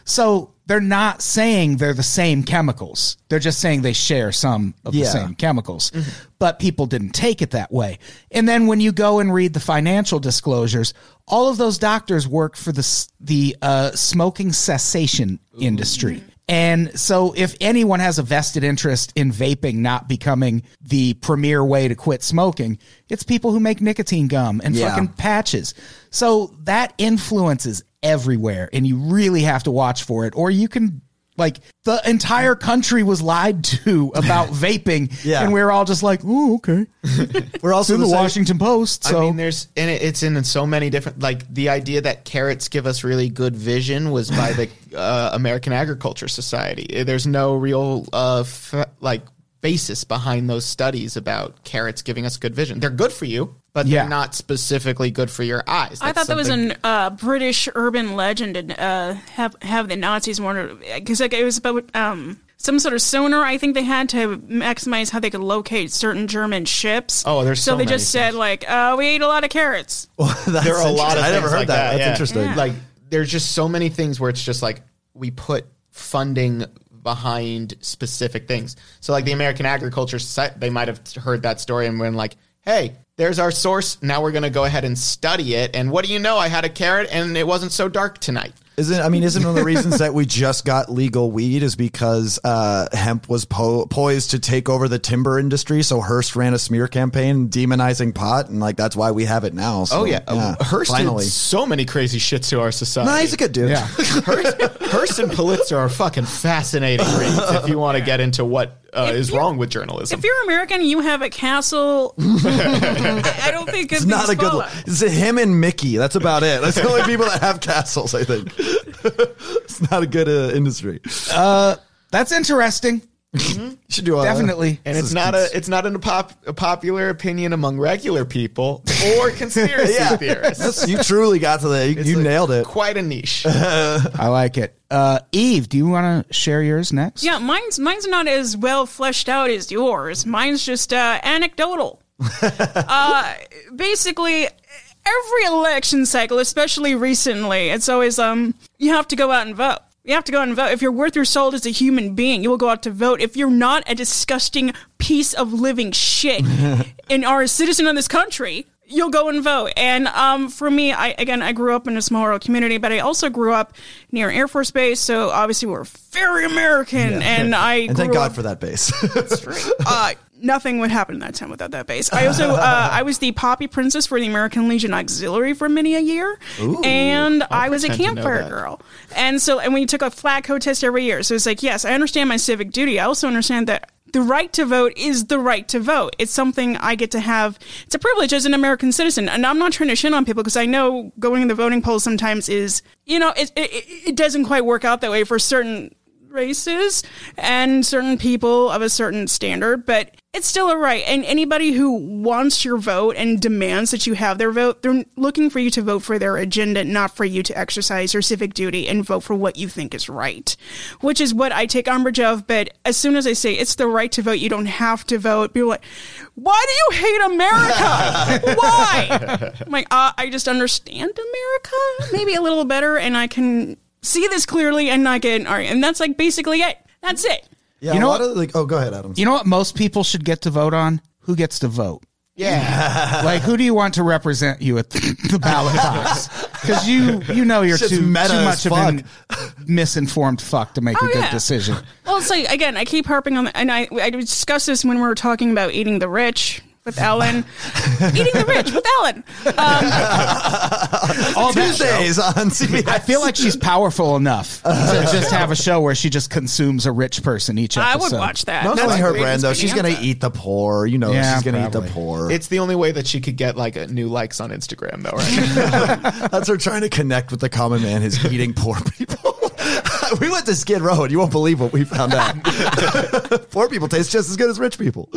So they're not saying they're the same chemicals. They're just saying they share some of the same chemicals. But people didn't take it that way. And then when you go and read the financial disclosures, all of those doctors work for the the uh, smoking cessation industry. And so if anyone has a vested interest in vaping not becoming the premier way to quit smoking, it's people who make nicotine gum and Yeah. fucking patches. So that influence is everywhere and you really have to watch for it or you can like the entire country was lied to about vaping, Yeah. and we are all just like, "Oh, okay." We're also in the the Washington Post, so I mean, there's and it, it's in so many different. Like the idea that carrots give us really good vision was by the uh, American Agriculture Society. There's no real uh, f- like basis behind those studies about carrots giving us good vision. They're good for you, but Yeah. they're not specifically good for your eyes. I That's thought that was something- an uh, British urban legend and uh, have have the Nazis wonder because like, it was about um, some sort of sonar I think they had to maximize how they could locate certain German ships. Oh, there's so so they many just said like, uh, we ate a lot of carrots. That's there are a lot of. I never heard like that. That's yeah. interesting. Like there's just so many things where it's just like we put funding behind specific things. So like the American Agriculture Society, they might have heard that story and been like, "Hey, there's our source. Now we're going to go ahead and study it." And what do you know? I had a carrot and it wasn't so dark tonight. Isn't I mean, isn't one of the reasons that we just got legal weed is because uh, hemp was po- poised to take over the timber industry. So Hearst ran a smear campaign demonizing pot, and like that's why we have it now. So, Oh yeah, Hearst finally. did so many crazy shit to our society. No, he's a good dude. yeah. Hearst, Hearst and Pulitzer are fucking fascinating reads if you want to get into what uh, is wrong with journalism. If you're American, you have a castle. I I don't think It's not a good. Follow. It's him and Mickey. That's about it. That's the only people that have castles. I think it's not a good uh, industry. That's interesting. You should do a, Definitely. And it's not a it's not an, a, pop, a popular opinion among regular people or conspiracy Yeah. theorists. That's- you truly got to the. You, you a- nailed it. Quite a niche. I like it. Uh, Eve, do you want to share yours next? Yeah, mine's mine's not as well fleshed out as yours. Mine's just uh, anecdotal. uh, basically, every election cycle, especially recently, it's always um you have to go out and vote. You have to go out and vote. If you're worth your salt as a human being, you will go out to vote. If you're not a disgusting piece of living shit and are a citizen of this country, you'll go and vote. And um, for me, I again, I grew up in a small rural community, but I also grew up near Air Force Base, so obviously we're very American. And I And thank God up- for that base. uh, nothing would happen in that time without that base. I also uh, I was the poppy princess for the American Legion Auxiliary for many a year, and I was a pretend to know campfire girl. And so, and we took a flag code test every year. So it's like, yes, I understand my civic duty. I also understand that. The right to vote is the right to vote. It's something I get to have. It's a privilege as an American citizen. And I'm not trying to shit on people because I know going to the voting polls sometimes is, you know, it, it, it doesn't quite work out that way for certain races and certain people of a certain standard, but it's still a right. And anybody who wants your vote and demands that you have their vote, they're looking for you to vote for their agenda, not for you to exercise your civic duty and vote for what you think is right, which is what I take umbrage of. But as soon as I say it's the right to vote, you don't have to vote, people are like, why do you hate America? why? I'm like, uh, I just understand America maybe a little better and I can see this clearly and not get all right. And that's like basically it. That's it. yeah, You know what? of like. Oh, go ahead, Adam. You know what most people should get to vote on? Who gets to vote? yeah. like, who do you want to represent you at the ballot box? Because you you know you're too, too much of an misinformed fuck to make oh, a Oh, good yeah. decision. Well, it's like again, I keep harping on, the, and I I discussed this when we were talking about eating the rich with Ellen, eating the rich with Ellen. Um, All that show. Tuesdays on CBS. I feel like she's powerful enough to just have a show where she just consumes a rich person each episode. I episode. would watch that. That's That's like her brand, though. She's gonna eat the poor. You know, Yeah, she's gonna eat the poor. It's the only way that she could get like a new likes on Instagram, though, right? That's her trying to connect with the common man who's eating poor people. we went to Skid Row, and you won't believe what we found out. poor people taste just as good as rich people.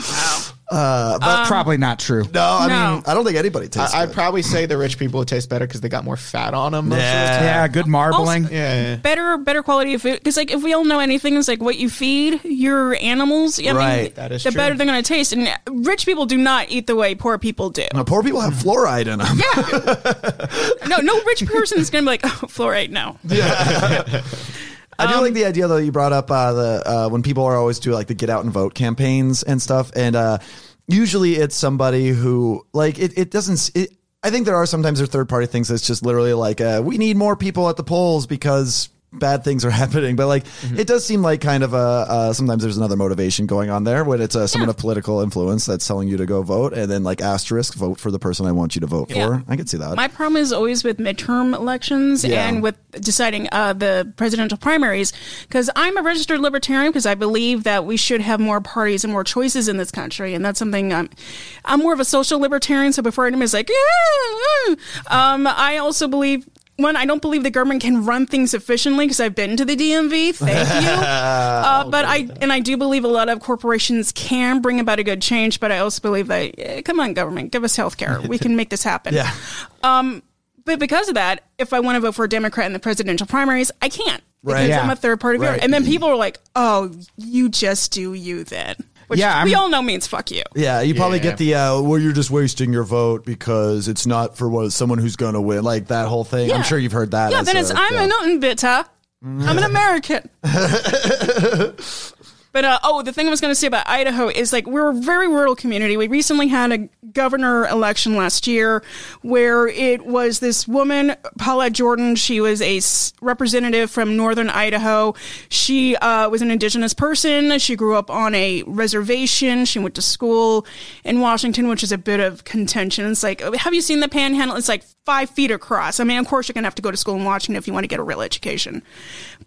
Uh, but Probably not true. no, I No. mean, I don't think anybody tastes. I, I'd good. probably say the rich people would taste better because they got more fat on them. Most Yeah. Of the time. Yeah, good marbling. Also- Yeah. better better quality of food because like if we all know anything it's like what you feed your animals I Right. mean, That is the true. better they're going to taste and rich people do not eat the way poor people do Now, poor people have fluoride in them. yeah no no rich person is going to be like oh fluoride no I do like the idea though you brought up uh, the uh, when people are always do like the get out and vote campaigns and stuff, and uh, usually it's somebody who like it. It doesn't. It, I think there are sometimes there are third party things that's just literally like uh, we need more people at the polls because bad things are happening. But like, Mm-hmm. it does seem like kind of a uh, sometimes there's another motivation going on there when it's uh, someone of political influence that's telling you to go vote, and then like asterisk vote for the person I want you to vote for. I could see that. My problem is always with midterm elections Yeah. and with deciding uh, the presidential primaries because I'm a registered libertarian because I believe that we should have more parties and more choices in this country, and that's something I'm. I'm more of a social libertarian, so before anybody's like, yeah, um, I also believe. One, I don't believe the government can run things efficiently because I've been to the DMV. Thank you. uh, but I and I do believe a lot of corporations can bring about a good change. But I also believe that eh, come on, government, give us health care. We can make this happen. yeah. But because of that, if I want to vote for a Democrat in the presidential primaries, I can't. Right. Because Yeah. I'm a third party voter. Right. And then people are like, oh, you just do you then. Which Yeah, we I'm- all know means fuck you. Yeah, you probably Yeah. get the uh, well, you're just wasting your vote because it's not for what someone who's going to win, like that whole thing. I'm sure you've heard that. Yeah, then a- it's, I'm yeah. a nothing bitter. I'm an American. But uh, oh, the thing I was going to say about Idaho is like we're a very rural community. We recently had a governor election last year where it was this woman, Paula Jordan. She was a representative from northern Idaho. She uh, was an indigenous person. She grew up on a reservation. She went to school in Washington, which is a bit of contention. It's like, have you seen the Panhandle? It's like five feet across. I mean, of course, you're going to have to go to school in Washington if you want to get a real education.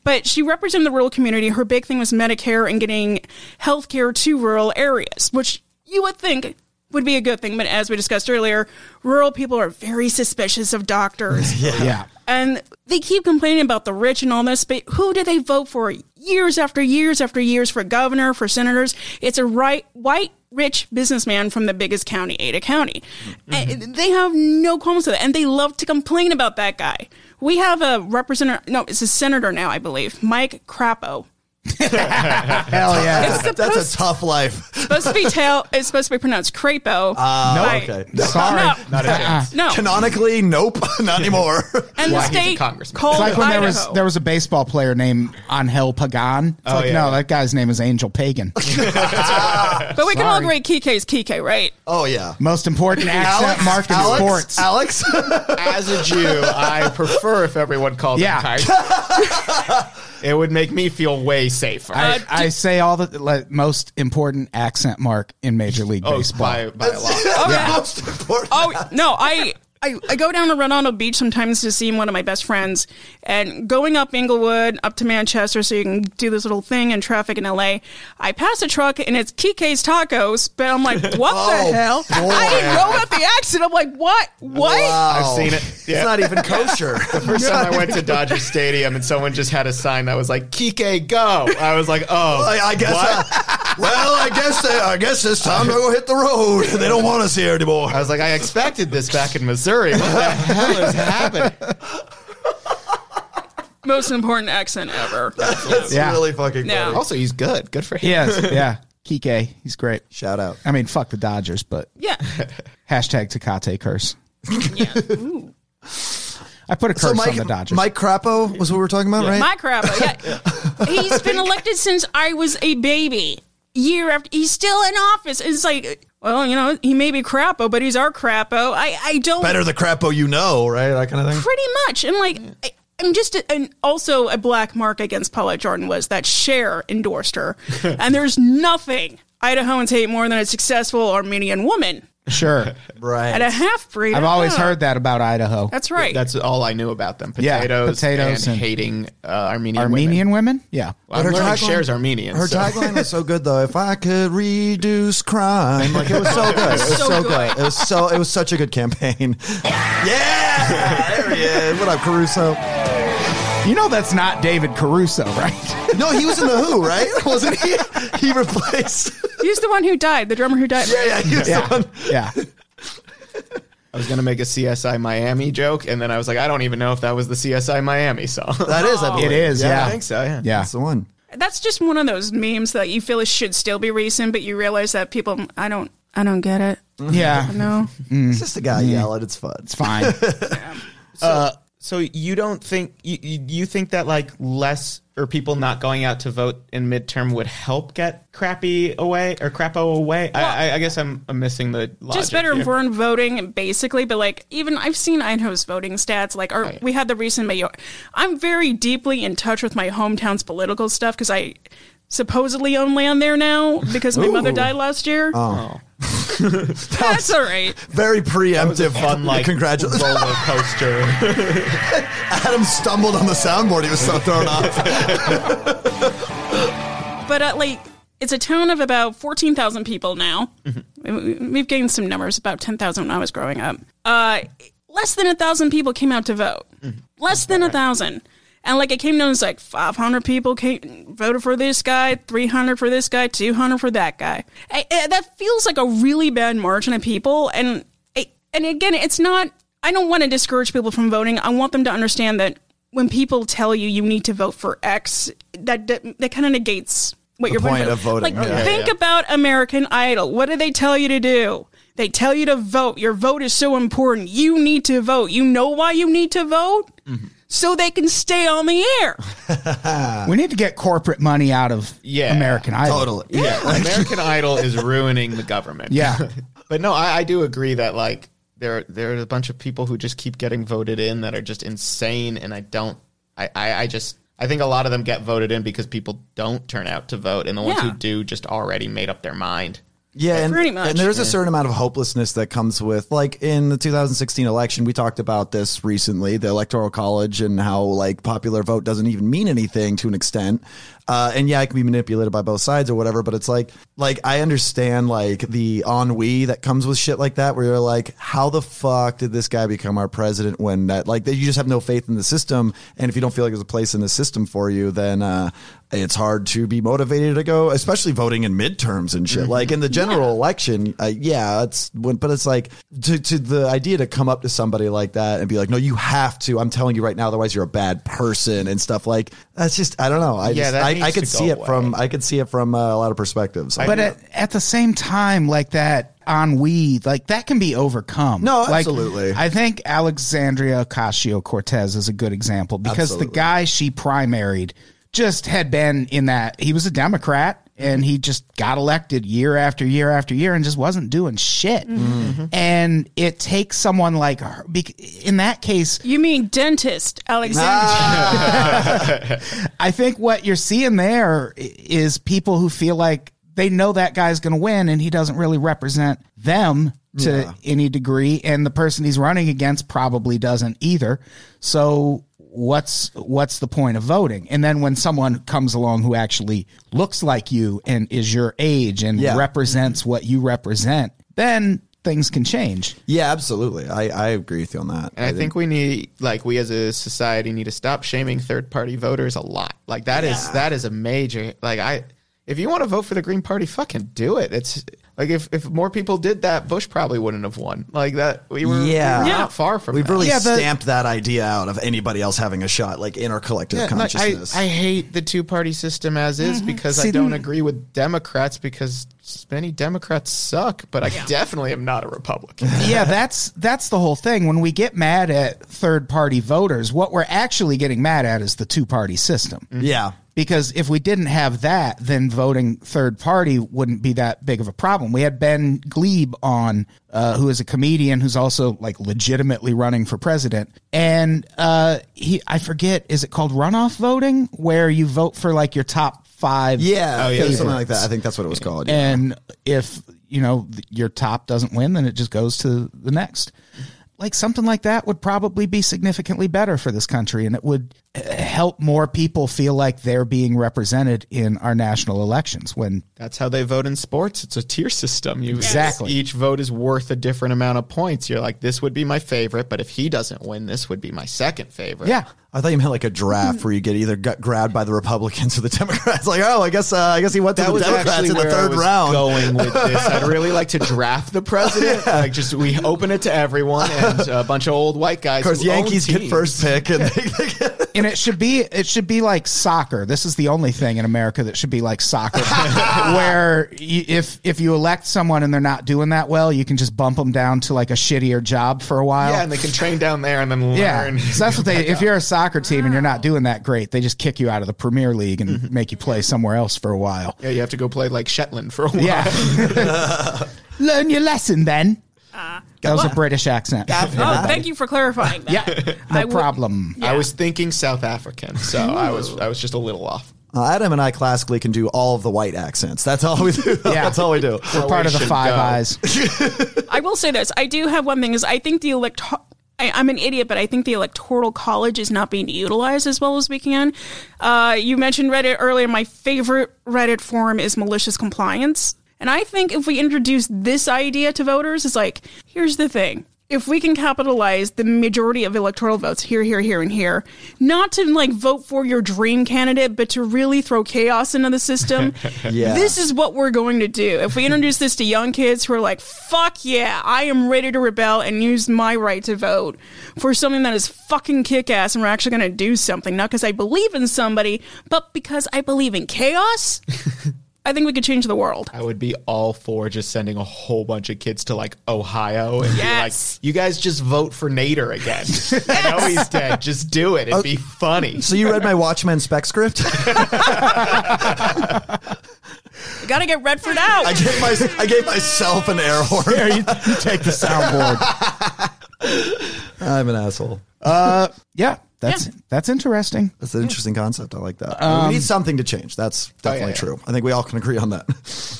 But she represented the rural community. Her big thing was Medicare and getting health care to rural areas, which you would think would be a good thing. But as we discussed earlier, rural people are very suspicious of doctors. Yeah. And they keep complaining about the rich and all this, but who do they vote for years after years after years for governor, for senators? It's a right, white, rich businessman from the biggest county, Ada County. Mm-hmm. And they have no qualms with it, and they love to complain about that guy. We have a representative, no, it's a senator now, I believe, Mike Crapo. Hell yeah. It's That's supposed, a tough life. supposed to be tail, it's supposed to be pronounced Crapo. Uh, Right. okay. Sorry. no, Not a chance. no. Canonically, nope, not anymore. and the Why, he's a state congressman. called It's like when there Idaho. was there was a baseball player named Angel Pagan. It's Oh, like, yeah. no, that guy's name is Angel Pagan. but we can all Sorry. agree Kike is Kike, right? oh yeah. Most important accent mark in Alex, sports. Alex. As a Jew, I prefer if everyone called Yeah. him Kite. It would make me feel way safer. I, uh, I say all the like, most important accent mark in Major League oh, Baseball. by, by a lot. Oh, yeah. Most important. Oh no, I, I I go down to Redondo Beach sometimes to see one of my best friends, and going up Inglewood up to Manchester so you can do this little thing in traffic in LA. I pass a truck and it's Kike's Tacos, but I'm like, what Oh, the hell? boy. I didn't know about the accident. I'm like, what? What? Wow. I've seen it. It's not even kosher. the First time I went to Dodger Stadium and someone just had a sign that was like "Kike go." I was like, "Oh, I, I guess. what?" uh, well, I guess. Uh, I guess it's time to go hit the road. They don't want us here anymore. I was like, I expected this back in Missouri. What the hell is happening? Most important accent ever. That's Yeah. really fucking Yeah. funny. Also, he's good. Good for him. He is, yeah. Kike, he's great. Shout out. I mean, fuck the Dodgers, but Yeah. hashtag Tecate curse. yeah. Ooh. I put a curse So Mike, on the Dodgers. Mike Crapo was what we were talking about, right? My crap. Yeah. He's been elected since I was a baby. Year after, he's still in office. It's like, well, you know, he may be crapo, but he's our crapo. I, I don't Better the Crapo you know, right? That kind of thing. pretty much. And like, I, I'm just, and also a black mark against Paula Jordan was that Cher endorsed her, and there's nothing Idahoans hate more than a successful Armenian woman sure. Right. and a half breed. I've always heard that about Idaho. That's right. That's all I knew about them. Yeah, Potatoes, potatoes and, and- hating uh, Armenian Armenian women? Yeah. Women. I'm her learning tagline- shares Armenian. Her so- tagline was so good though. If I could reduce crime, like it was so good. It was so, So good. good. It was so. It was such a good campaign. yeah, there he is. What up, Caruso? You know that's not David Caruso, right? No, he was in the Who, right? Wasn't he? He replaced. He's the one who died, the drummer who died. Yeah, yeah. He was the yeah. one. yeah. I was gonna make a CSI Miami joke, and then I was like, I don't even know if that was the CSI Miami song. That is. I believe. It is, yeah. I think so. Yeah. Yeah. That's the one. That's just one of those memes that you feel it should still be recent, but you realize that people, I don't, I don't get it. Yeah. No. It's just a guy mm-hmm. yelling. It's fun. It's fine. So uh, So you don't think you, you you think that like less or people not going out to vote in midterm would help get crappy away or crapo away? I, I, I guess I'm, I'm missing the logic just better here. informed voting basically but like even i've seen idaho's voting stats like our, Right. we had the recent mayor i'm very deeply in touch with my hometown's political stuff because i supposedly own land there now because my mother died last year Oh, oh. That's all right Very preemptive. fun like Congratulations. roller coaster. Adam stumbled on the soundboard. He was so thrown off. but uh, like it's a town of about 14,000 people now. We- We've gained some numbers, about 10,000 when I was growing up. Uh, less than a thousand people came out to vote. Less than a thousand. And like it came down as like 500 people came, voted for this guy, 300 for this guy, 200 for that guy. I, I- that feels like a really bad margin of people. And I, and again, it's not. I don't want to discourage people from voting. I want them to understand that when people tell you you need to vote for X, that that, that kind of negates what you're point voting for. of voting, Like, yeah. think about American Idol. What do they tell you to do? They tell you to vote. Your vote is so important. You need to vote. You know why you need to vote? Mm-hmm. So they can stay on the air. We need to get corporate money out of Yeah, American Idol. Totally. yeah, American Idol is ruining the government. Yeah. but no, I, I do agree that like there there are a bunch of people who just keep getting voted in that are just insane, and I don't. I I, I just. I think a lot of them get voted in because people don't turn out to vote, and the ones Yeah. who do just already made up their mind. Yeah, and, Pretty much. and there's a certain amount of hopelessness that comes with, like in the 2016 election, we talked about this recently, the electoral college and how like popular vote doesn't even mean anything to an extent. Uh, and yeah, it can be manipulated by both sides or whatever, but it's like, like I understand like the ennui that comes with shit like that, where you're like, how the fuck did this guy become our president when that, like, that you just have no faith in the system, and if you don't feel like there's a place in the system for you, then uh, it's hard to be motivated to go, especially voting in midterms and shit. Like in the general election, uh, yeah, it's when, but it's like to, to the idea to come up to somebody like that and be like, no, you have to. I'm telling you right now, otherwise you're a bad person and stuff like that's just I don't know. I Yeah, just, I, I could see go it from. I could see it from uh, a lot of perspectives. But at, at the same time, like that ennui, like that can be overcome. No, Like, absolutely. I think Alexandria Ocasio Cortez is a good example because Absolutely. the guy she primaried just had been in that. He was a Democrat and he just got elected year after year after year and just wasn't doing shit. Mm-hmm. And it takes someone like her. In that case, You mean dentist, Alexander? Ah. I think what you're seeing there is people who feel like they know that guy's going to win and he doesn't really represent them to any degree and the person he's running against probably doesn't either. So what's what's the point of voting? And then when someone comes along who actually looks like you and is your age and Yeah. represents what you represent, then things can change. yeah, absolutely. I, I agree with you on that. And I think we need, like, we as a society need to stop shaming third party voters a lot. Like that is that is a major. Like I, if you want to vote for the Green Party, fucking do it. It's like if if more people did that, Bush probably wouldn't have won. Like that, we were, Yeah. we were Yeah. not far from. We've that. really Yeah, the- stamped that idea out of anybody else having a shot, like in our collective Yeah, like, I, consciousness. I hate the two party system as is mm-hmm. because I don't agree with Democrats because many Democrats suck, but I definitely am not a Republican. yeah, that's that's the whole thing. When we get mad at third party voters, what we're actually getting mad at is the two party system. yeah. Because if we didn't have that, then voting third party wouldn't be that big of a problem. We had Ben Gleib on, uh, who is a comedian who's also like legitimately running for president, and uh, he I forget is it called runoff voting where you vote for like your top five Yeah, Oh, yeah, something like that. I think that's what it was called. yeah. And if, you know, your top doesn't win, then it just goes to the next. Like something like that would probably be significantly better for this country and it would uh, help more people feel like they're being represented in our national elections when That's how they vote in sports. It's a tier system. You Exactly. Each vote is worth a different amount of points. You're like, this would be my favorite, but if he doesn't win, this would be my second favorite. yeah, I thought you meant like a draft where you get either got grabbed by the Republicans or the Democrats. Like, oh, I guess uh, I guess he went to That the Democrats in the where I third was round. going with this. I'd really like to draft the president. Like, just we open it to everyone and a bunch of old white guys. Of course, Yankees get first pick, and they, they get, and it should be it should be like soccer. This is the only thing in America that should be like soccer, where you, if if you elect someone and they're not doing that well, you can just bump them down to like a shittier job for a while. Yeah, and they can train down there and then learn. Yeah, so that's what they. If you're a soccer team and you're not doing that great, they just kick you out of the Premier League and mm-hmm. make you play somewhere else for a while. Yeah, you have to go play like Shetland for a while. Yeah, learn your lesson then. That was a British accent. Oh, thank you for clarifying that. Yeah, I no would- problem. I was thinking South African, so I was I was just a little off. Uh, Adam and I classically can do all of the white accents. That's all we do. yeah. That's all we do. We're part of the Five go. Eyes. I will say this. I do have one thing is I think the elect I, I'm an idiot, but I think the electoral college is not being utilized as well as we can. Uh, you mentioned Reddit earlier. My favorite Reddit forum is malicious compliance. And I think if we introduce this idea to voters, it's like, here's the thing. If we can capitalize the majority of electoral votes here, here, here, and here, not to like vote for your dream candidate, but to really throw chaos into the system, Yeah. this is what we're going to do. If we introduce this to young kids who are like, fuck yeah, I am ready to rebel and use my right to vote for something that is fucking kick ass and we're actually going to do something, not because I believe in somebody, but because I believe in chaos, I think we could change the world. I would be all for just sending a whole bunch of kids to like Ohio and Yes. be like, "You guys just vote for Nader again. I know he's dead. Just do it. It'd oh, be funny." So you read my Watchmen spec script? We got to get Redford out. I gave my I gave myself an air horn. Here, you, you take the soundboard. I'm an asshole. Uh, yeah, that's Yeah. that's interesting. That's an interesting concept. I like that. Um, we need something to change. That's definitely oh, yeah. true. I think we all can agree on that.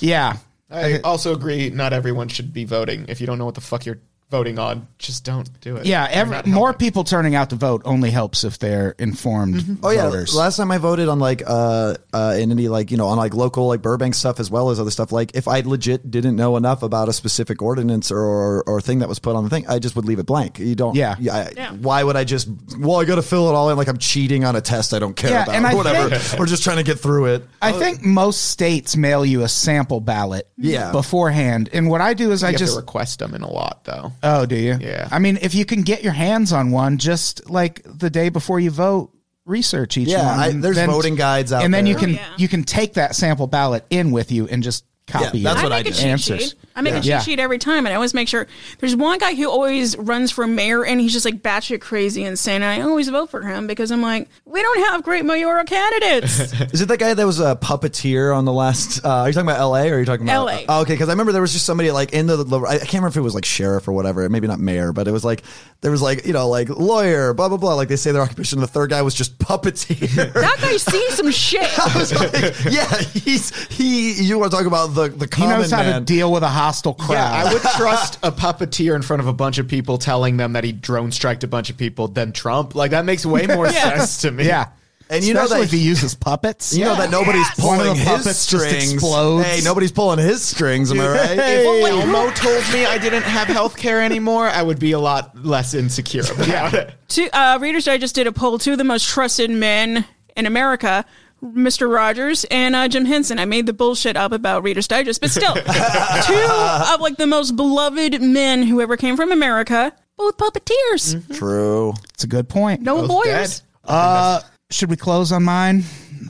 Yeah, I also agree. Not everyone should be voting. If you don't know what the fuck you're voting on, just don't do it. yeah. Every, more people turning out to vote only helps if they're informed Oh yeah, voters. last time I voted on like uh uh in any like you know on like local like Burbank stuff as well as other stuff. Like if I legit didn't know enough about a specific ordinance or or, or thing that was put on the thing, I just would leave it blank. You don't. Yeah. I- Yeah. Why would I just? Well, I got to fill it all in like I'm cheating on a test I don't care Yeah, about and I whatever. think- We're just trying to get through it. I think most states mail you a sample ballot Yeah. beforehand. And what I do is I You have just to request them in a lot, though. Oh, do you? Yeah. I mean, if you can get your hands on one, just like the day before you vote, research each Yeah, one. I- and there's voting guides out there. and then you can Oh, yeah. you can take that sample ballot in with you and just copy. Yeah, that's your what I make a did. cheat Answers. sheet. I make a cheat Yeah. sheet every time, and I always make sure. There's one guy who always runs for mayor, and he's just like batshit crazy insane. And I always vote for him because I'm like, we don't have great mayoral candidates. Is it that guy that was a puppeteer on the last? Uh, are you talking about L.A. or are you talking about LA. Oh, okay, because I remember there was just somebody like in the. the- I can't remember if it was like sheriff or whatever. Maybe not mayor, but it was like there was like you know like lawyer, blah blah blah. Like they say their occupation. The third guy was just puppeteer. that guy's seen some shit. I was like, yeah, he's he. You want to talk about the the He knows how man? to deal with a hostile crowd. Yeah, I would trust a puppeteer in front of a bunch of people telling them that he drone striked a bunch of people than Trump. Like that makes way more sense to me. yeah. And you know that if he uses puppets. You know that nobody's One of pulling the his puppets just strings. Hey, nobody's pulling his strings. Am I right? If Elmo told me I didn't have health care anymore, I would be a lot less insecure about it. Two, uh, Reader's Digest did a poll. Two of the most trusted men in America, Mr. Rogers and uh, Jim Henson. I made the bullshit up about Reader's Digest, but still, two of like the most beloved men who ever came from America, both puppeteers, True. It's a good point. no Both lawyers. dead. Uh, should we close on mine?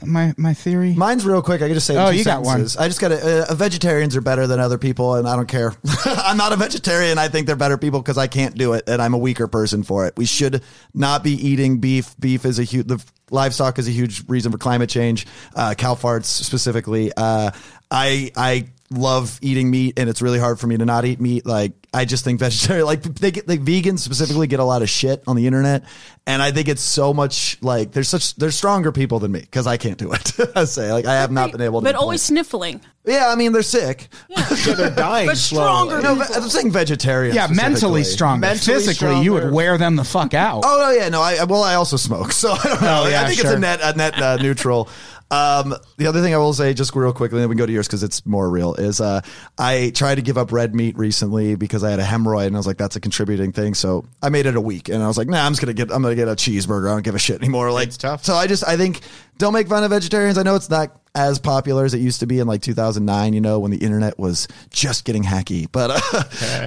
My my theory. Mine's real quick. I can just say. Oh, two you got one. I just got to. Uh, vegetarians are better than other people, and I don't care. I'm not a vegetarian. I think they're better people because I can't do it, and I'm a weaker person for it. We should not be eating beef. Beef is a huge. The livestock is a huge reason for climate change. Uh, cow farts specifically. Uh, I I love eating meat, and it's really hard for me to not eat meat. Like I just think vegetarian, like they get like vegans specifically get a lot of shit on the internet, and I think it's so much like there's such there's stronger people than me because I can't do it. I say like I have not been able to. but always plant- sniffling. yeah, I mean they're sick. Yeah, they're dying But stronger. No, but I'm saying vegetarian. yeah, mentally stronger. Mentally Physically, you would wear them the fuck out. Oh no, yeah, no. I well, I also smoke, so I don't know. Oh, yeah, I think sure. it's a net a net uh, neutral. Um, the other thing I will say, just real quickly, then we can go to yours because it's more real. Is uh, I tried to give up red meat recently because I had a hemorrhoid, and I was like, that's a contributing thing. So I made it a week, and I was like, nah, I'm just gonna get I'm gonna get a cheeseburger. I don't give a shit anymore. Like, It's tough. So I just I think don't make fun of vegetarians. I know it's not as popular as it used to be in like 2009. You know, when the internet was just getting hacky, but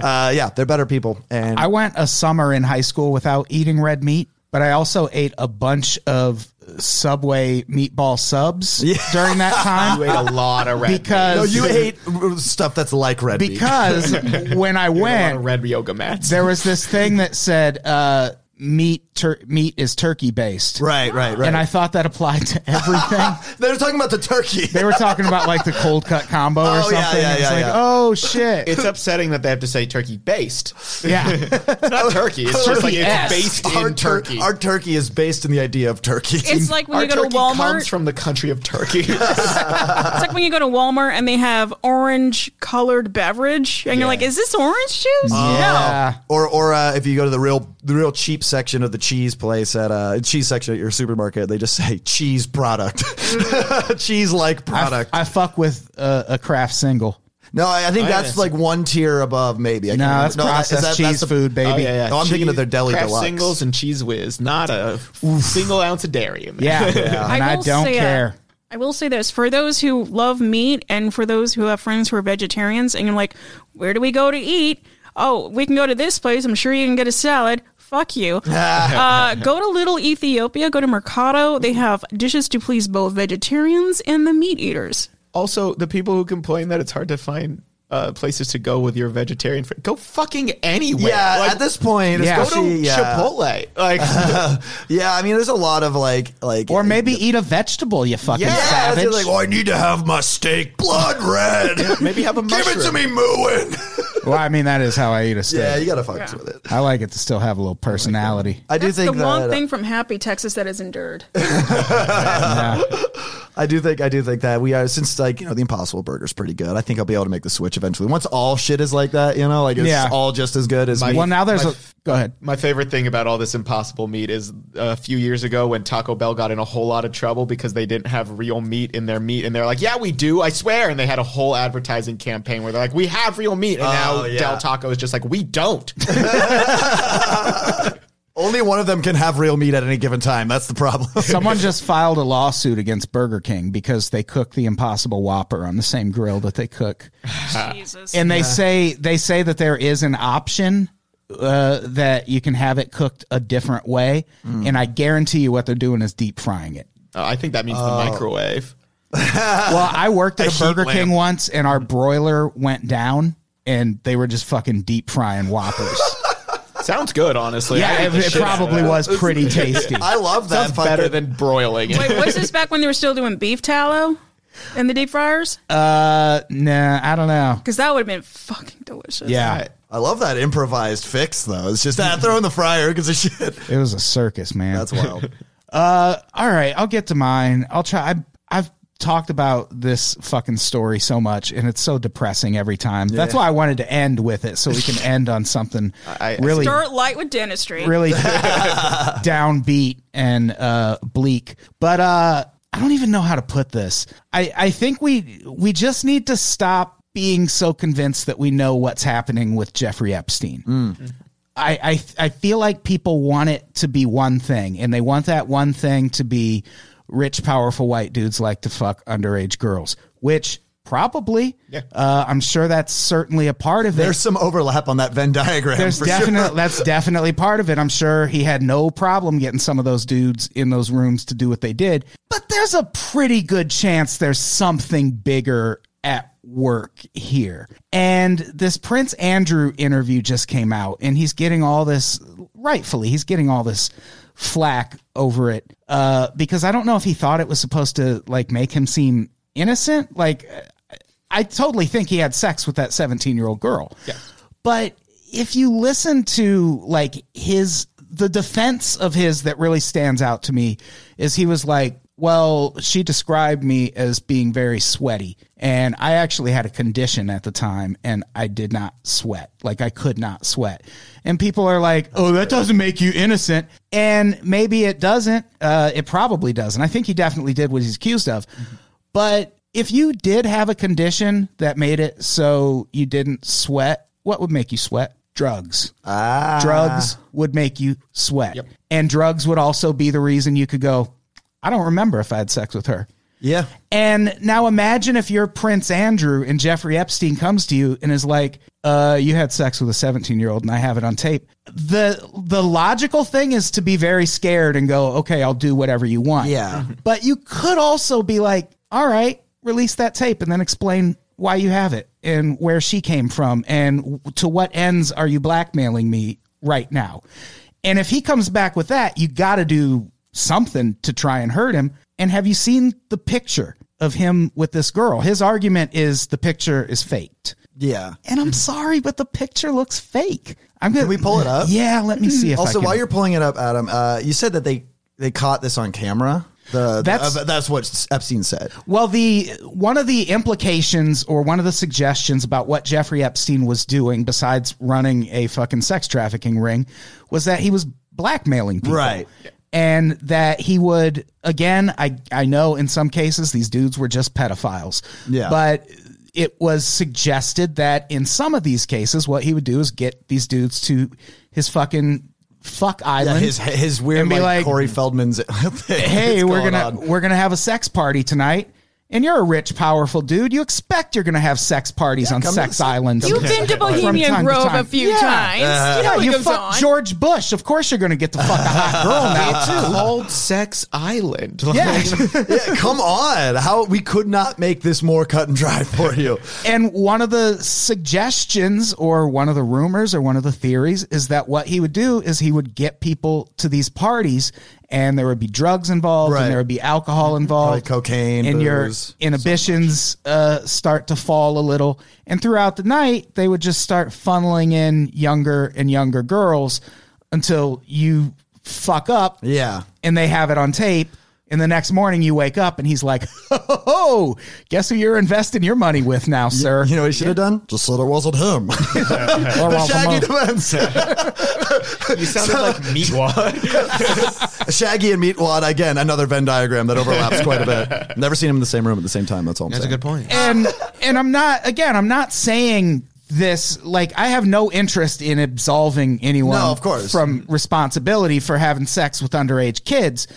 uh, uh, yeah, they're better people. And I went a summer in high school without eating red meat. but I also ate a bunch of Subway meatball subs during that time. You ate a lot of red meat. because No, you ate stuff that's like red meat. because when I You ate a lot went, red yoga mats. there was this thing that said uh, meat tur- meat is turkey based, Right, right, right. and I thought that applied to everything. they were talking about the turkey. they were talking about like the cold cut combo or Oh, something. yeah, yeah, it's yeah, like, yeah. oh shit, it's upsetting that they have to say turkey based. yeah. It's not turkey. It's just like Turkey-esque. it's based our, in tur- turkey. our turkey is based in the idea of turkey. It's like when Our you go to turkey Walmart. comes from the country of Turkey. It's like when you go to Walmart and they have orange colored beverage, and you're like, "Is this orange juice?" Yeah. or or uh, if you go to the real the real cheap section of the cheese place at uh cheese section at your supermarket, they just say cheese product, cheese like product. I fuck with uh, a Kraft single. no, I, I think Oh, that's yes. like one tier above, maybe. I No, can't that's remember. processed is that- cheese that's the- food, baby. Oh, yeah, yeah. Oh, I'm thinking of their deli Kraft deluxe. singles and Cheez Whiz, not a single ounce of dairy in there. Yeah, and I, will don't uh, care. I will say this for those who love meat and for those who have friends who are vegetarians, and you're like, where do we go to eat? Oh, we can go to this place. I'm sure you can get a salad. Fuck you. uh, go to Little Ethiopia. Go to Mercado. They have dishes to please both vegetarians and the meat eaters. Also, the people who complain that it's hard to find uh, places to go with your vegetarian friend, go fucking anywhere. Yeah, Like, at this point, Yeah. go to yeah. Chipotle. Like, Yeah, I mean, there's a lot of like like Or maybe eat a vegetable, you fucking Yeah, yeah, savage. like, oh, I need to have my steak blood red. maybe have a mushroom. Give it to me mooing. Well, I mean, that is how I eat a steak. yeah, you gotta fuck with it. I like it to still have a little personality. I do That's think the one that uh, thing from Happy Texas that is endured. Yeah. I do think I do think that we are since like you know the Impossible Burger's pretty good. I think I'll be able to make the switch eventually. Once all shit is like that, you know, like it's Yeah. all just as good as My- meat. Well, now there's My- a. Go ahead. My favorite thing about all this impossible meat is uh, a few years ago when Taco Bell got in a whole lot of trouble because they didn't have real meat in their meat. And they're like, yeah, we do, I swear. And they had a whole advertising campaign where they're like, we have real meat. And oh, now Oh, yeah. Del Taco is just like, we don't. Only one of them can have real meat at any given time. That's the problem. Someone just filed a lawsuit against Burger King because they cook the Impossible Whopper on the same grill that they cook, Jesus. and they say they say that there is an option uh, that you can have it cooked a different way, and I guarantee you what they're doing is deep frying it. Uh, I think that means the microwave. Well, I worked at a, heat Burger lamp. King once, and our broiler went down, and they were just fucking deep frying Whoppers. Sounds good, honestly. Yeah, it, it shit out of probably was pretty tasty. I love that. Sounds better than broiling it. Wait, was this back when they were still doing beef tallow in the deep fryers? Uh, nah, I don't know. Because that would have been fucking delicious. Yeah, I love that improvised fix though. It's just ah, throw in the fryer because of shit. it was a circus, man. That's wild. Uh, all right, I'll get to mine. I'll try. I, I've talked about this fucking story so much, and it's so depressing every time. That's why I wanted to end with it, so we can end on something I- I really, Start light with dentistry. really downbeat and uh, bleak. But uh, I don't even know how to put this. I, I think we we just need to stop being so convinced that we know what's happening with Jeffrey Epstein. I, I I feel like people want it to be one thing, and they want that one thing to be rich, powerful white dudes like to fuck underage girls, which probably, Yeah. uh, I'm sure that's certainly a part of it. There's some overlap on that Venn diagram. There's definitely sure. that's definitely part of it. I'm sure he had no problem getting some of those dudes in those rooms to do what they did. But there's a pretty good chance there's something bigger at work here. And this Prince Andrew interview just came out and he's getting all this rightfully, he's getting all this flack over it uh because I don't know if he thought it was supposed to like make him seem innocent like I totally think he had sex with that 17 year old girl. Yeah. But if you listen to like his, the defense of his that really stands out to me is he was like, well, she described me as being very sweaty. And I actually had a condition at the time and I did not sweat. Like I could not sweat. And people are like, oh, that doesn't make you innocent. And maybe it doesn't. Uh, it probably doesn't. I think he definitely did what he's accused of. But if you did have a condition that made it so you didn't sweat, what would make you sweat? Drugs. Ah. Drugs would make you sweat. And drugs would also be the reason you could go, I don't remember if I had sex with her. Yeah. And now imagine if you're Prince Andrew and Jeffrey Epstein comes to you and is like, uh, you had sex with a 17 year old and I have it on tape. The the logical thing is to be very scared and go, okay, I'll do whatever you want. Yeah. But you could also be like, all right, release that tape and then explain why you have it and where she came from and to what ends are you blackmailing me right now. And if he comes back with that, you got to do something to try and hurt him. And have you seen the picture of him with this girl? His argument is the picture is faked. Yeah. And I'm sorry, but the picture looks fake. I'm gonna Can we pull it up? Yeah, let me see if I Also, while you're pulling it up, Adam, uh, you said that they they caught this on camera. The That's- that's uh, that's what Epstein said. Well, the one of the implications or one of the suggestions about what Jeffrey Epstein was doing besides running a fucking sex trafficking ring was that he was blackmailing people. Right. And that he would again, I I know in some cases these dudes were just pedophiles. Yeah. But it was suggested that in some of these cases what he would do is get these dudes to his fucking fuck Yeah, island. his his weird like, like, Corey Feldman's. hey, we're going gonna on. we're gonna have a sex party tonight. And you're a rich, powerful dude. You expect you're going to have sex parties on Sex to- Island. You've been to Bohemian time to Grove a few Yeah. times. you uh-huh. know yeah, you goes fuck on. George Bush. Of course, you're going to get to fuck a hot girl now It's too. called Sex Island. Yeah. yeah, come on. How we could not make this more cut and dry for you. And one of the suggestions, or one of the rumors, or one of the theories is that what he would do is he would get people to these parties, and there would be drugs involved, Right. and there would be alcohol involved, Probably cocaine, and your booze, inhibitions uh, start to fall a little. And throughout the night, they would just start funneling in younger and younger girls until you fuck up Yeah. and they have it on tape. And the next morning you wake up and he's like, ho, ho, guess who you're investing your money with now, sir? You know what he should have done? Just said it wasn't him. Or well, Shaggy come on. defense. You sounded like Meatwad. Shaggy and Meatwad again. Another Venn diagram that overlaps quite a bit. Never seen him in the same room at the same time. That's all I'm That's a good point. and and I'm not again, I'm not saying this like I have no interest in absolving anyone No, of course. from responsibility for having sex with underage kids,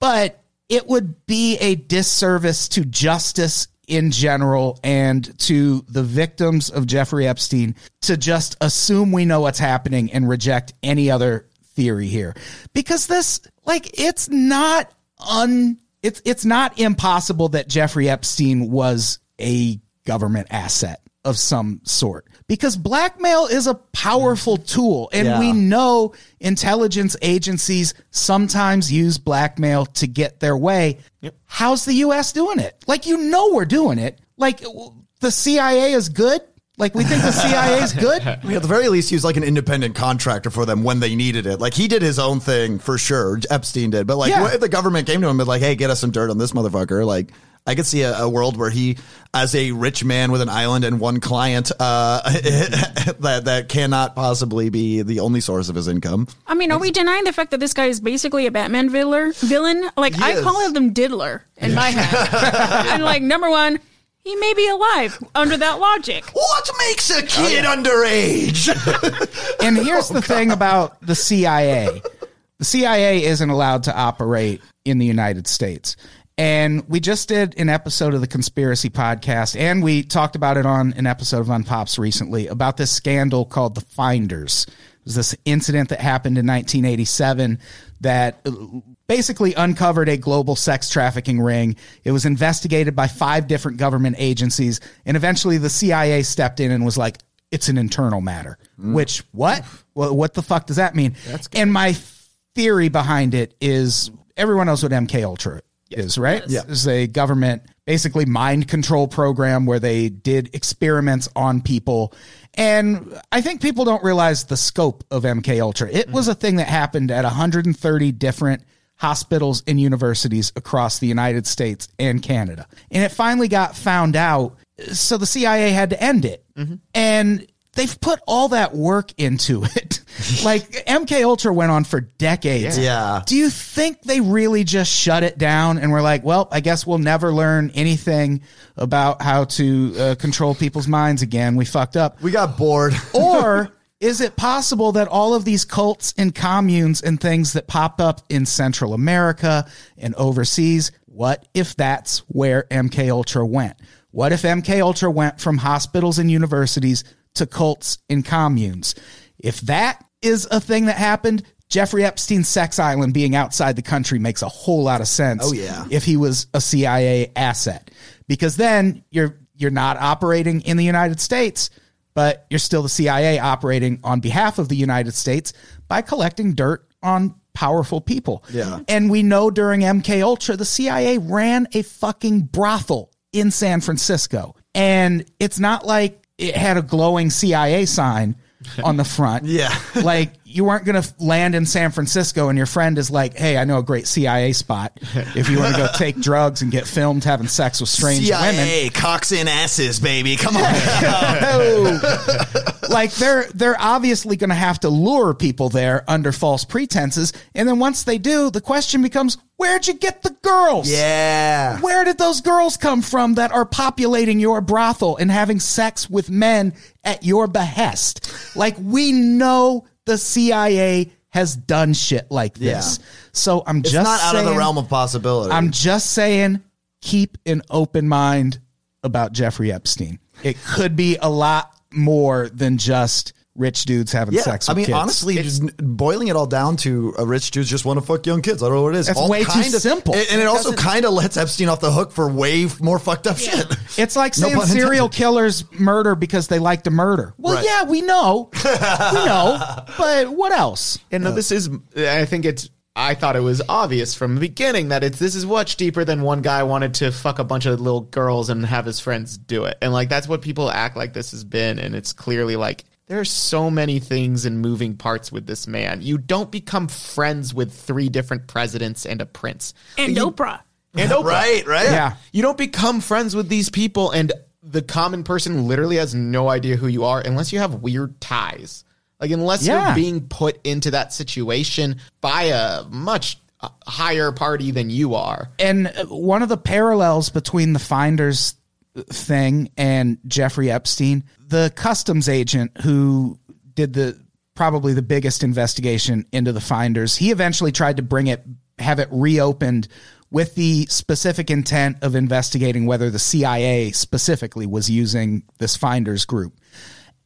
but it would be a disservice to justice in general and to the victims of Jeffrey Epstein to just assume we know what's happening and reject any other theory here. Because this like it's not un it's it's not impossible that Jeffrey Epstein was a government asset of some sort because blackmail is a powerful mm. tool and Yeah. we know intelligence agencies sometimes use blackmail to get their way how's the US doing it like you know we're doing it like the CIA is good like we think the CIA is good We at the very least use like an independent contractor for them when they needed it. Like he did his own thing for sure. Epstein did, but like Yeah. what if the government came to him and like, hey, get us some dirt on this motherfucker? Like I could see a, a world where he, as a rich man with an island and one client, uh, that that cannot possibly be the only source of his income. I mean, are we denying the fact that this guy is basically a Batman villain? Villain? Like I Yes. call him Diddler in my head. and like number one, he may be alive under that logic. What makes a kid underage? and here's the thing about the CIA the CIA isn't allowed to operate in the United States. And we just did an episode of the Conspiracy Podcast, and we talked about it on an episode of Unpops recently about this scandal called the Finders. It was this incident that happened in 1987 that basically uncovered a global sex trafficking ring. It was investigated by five different government agencies, and eventually the CIA stepped in and was like, it's an internal matter. Mm. Which what? Well, what the fuck does that mean? and my theory behind it is everyone knows what MK Ultra is, right? Yeah. It's a government basically mind control program where they did experiments on people. And I think people don't realize the scope of MK Ultra. It was a thing that happened at 130 different hospitals and universities across the United States and Canada. And it finally got found out, so the CIA had to end it. Mm-hmm. And they've put all that work into it. like MK Ultra went on for decades. Yeah. Do you think they really just shut it down and were like, well, I guess we'll never learn anything about how to uh, control people's minds again. We fucked up. we got bored. Or is it possible that all of these cults and communes and things that pop up in Central America and overseas what if that's where MK Ultra went? What if MK Ultra went from hospitals and universities to cults and communes? If that is a thing that happened, Jeffrey Epstein's sex island being outside the country makes a whole lot of sense. Oh, yeah. If he was a CIA asset. Because then you're you're not operating in the United States, but you're still the CIA operating on behalf of the United States by collecting dirt on powerful people. Yeah. And we know during MK Ultra the CIA ran a fucking brothel in San Francisco. And it's not like it had a glowing CIA sign on the front. Yeah. like you weren't going to land in San Francisco and your friend is like, "Hey, I know a great CIA spot if you want to go take drugs and get filmed having sex with strange women." CIA, cocks in asses, baby. Come on. like they're they're obviously going to have to lure people there under false pretenses, and then once they do, the question becomes, "Where'd you get the girls?" yeah. Where did those girls come from that are populating your brothel and having sex with men at your behest? Like we know the CIA has done shit like this. Yeah. So I'm It's just not out of the realm of possibility. I'm just saying, keep an open mind about Jeffrey Epstein. It could be a lot more than just rich dudes having yeah, sex I mean, kids. honestly, just boiling it all down to a rich dudes just want to fuck young kids. I don't know what it is. It's All way too kinda- simple. and, and it also kind of lets Epstein off the hook for way more fucked up shit. It's like No saying pun serial intended. killers murder because they like to murder. Well, Right. yeah, we know. we know. But what else? And no, this is. I think it's. I thought it was obvious from the beginning that it's. This is much deeper than one guy wanted to fuck a bunch of little girls and have his friends do it, and like that's what people act like this has been, and it's clearly like there are so many things and moving parts with this man. You don't become friends with three different presidents and a prince And You- Oprah. and Oprah. right, right. Yeah. You don't become friends with these people, and the common person literally has no idea who you are unless you have weird ties. Like, unless Yeah. you're being put into that situation by a much uh, higher party than you are. And uh, one of the parallels between the Finders thing and Jeffrey Epstein, the customs agent who did the probably the biggest investigation into the Finders, he eventually tried to bring it, have it reopened with the specific intent of investigating whether the CIA specifically was using this Finders group.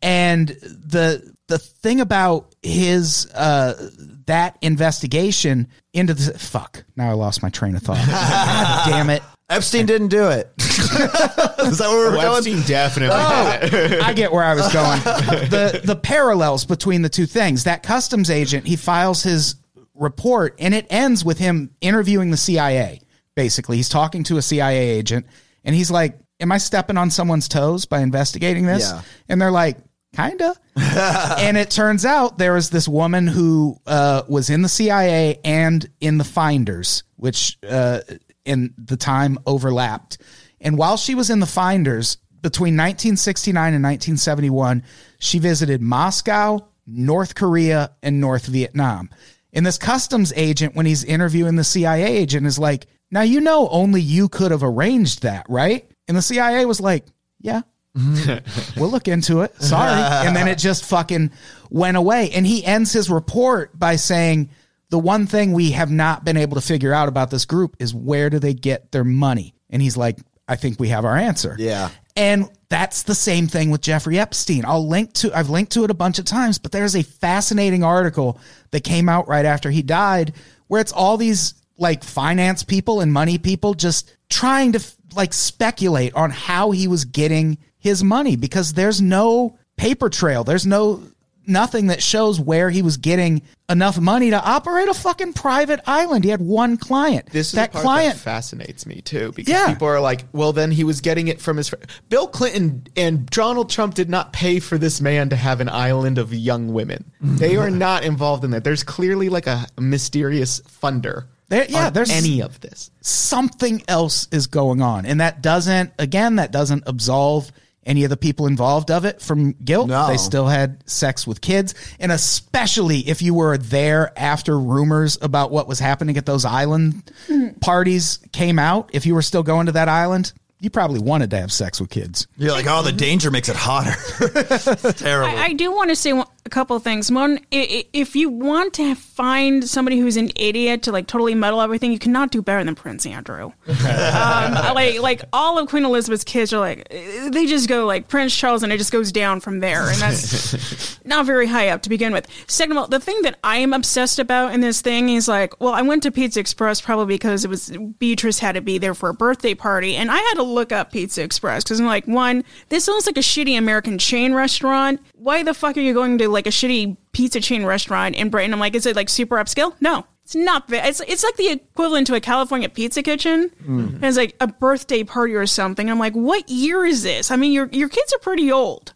And the the thing about his uh that investigation into the fuck now I lost my train of thought. God damn it. Epstein didn't do it. is that where we're going? Epstein definitely had it. I get where I was going. The the parallels between the two things. That customs agent, he files his report and it ends with him interviewing the CIA. Basically, he's talking to a CIA agent and he's like, "Am I stepping on someone's toes by investigating this?" Yeah. And they're like, "Kinda." and it turns out there was this woman who uh, was in the CIA and in the Finders, which uh, in the time overlapped. And while she was in the Finders between 1969 and 1971, she visited Moscow, North Korea, and North Vietnam. And this customs agent, when he's interviewing the CIA agent, is like, Now, you know, only you could have arranged that, right? And the CIA was like, Yeah, we'll look into it. Sorry. And then it just fucking went away. And he ends his report by saying, the one thing we have not been able to figure out about this group is where do they get their money? And he's like, I think we have our answer. Yeah. And that's the same thing with Jeffrey Epstein. I'll link to I've linked to it a bunch of times, but there's a fascinating article that came out right after he died where it's all these like finance people and money people just trying to like speculate on how he was getting his money because there's no paper trail. There's no nothing that shows where he was getting enough money to operate a fucking private island. He had one client. This is that client that fascinates me too, because Yeah. people are like, "Well, then he was getting it from his." Fr-. Bill Clinton and Donald Trump did not pay for this man to have an island of young women. They are mm-hmm. not involved in that. There's clearly like a mysterious funder. There- yeah, there's- any of this. something else is going on. And that doesn't, again, that doesn't absolve any of the people involved of it from guilt. No. They still had sex with kids. And especially if you were there after rumors about what was happening at those island mm-hmm. parties came out, if you were still going to that island, you probably wanted to have sex with kids. You're like, oh, the mm-hmm. danger makes it hotter. Terrible. I, I do want to say one- a couple things. One, if you want to find somebody who's an idiot to like totally muddle everything, you cannot do better than Prince Andrew. um, like, like all of Queen Elizabeth's kids are like, they just go like Prince Charles, and it just goes down from there, and that's not very high up to begin with. Second of all, the thing that I am obsessed about in this thing is like, well, I went to Pizza Express probably because it was Beatrice had to be there for a birthday party, and I had to look up Pizza Express because I'm like, one, this sounds like a shitty American chain restaurant. Why the fuck are you going to like a shitty pizza chain restaurant in Britain? I'm like, is it like super upscale? No. It's not. It's it's like the equivalent to a California pizza kitchen. And it's like a birthday party or something. I'm like, what year is this? I mean, your your kids are pretty old.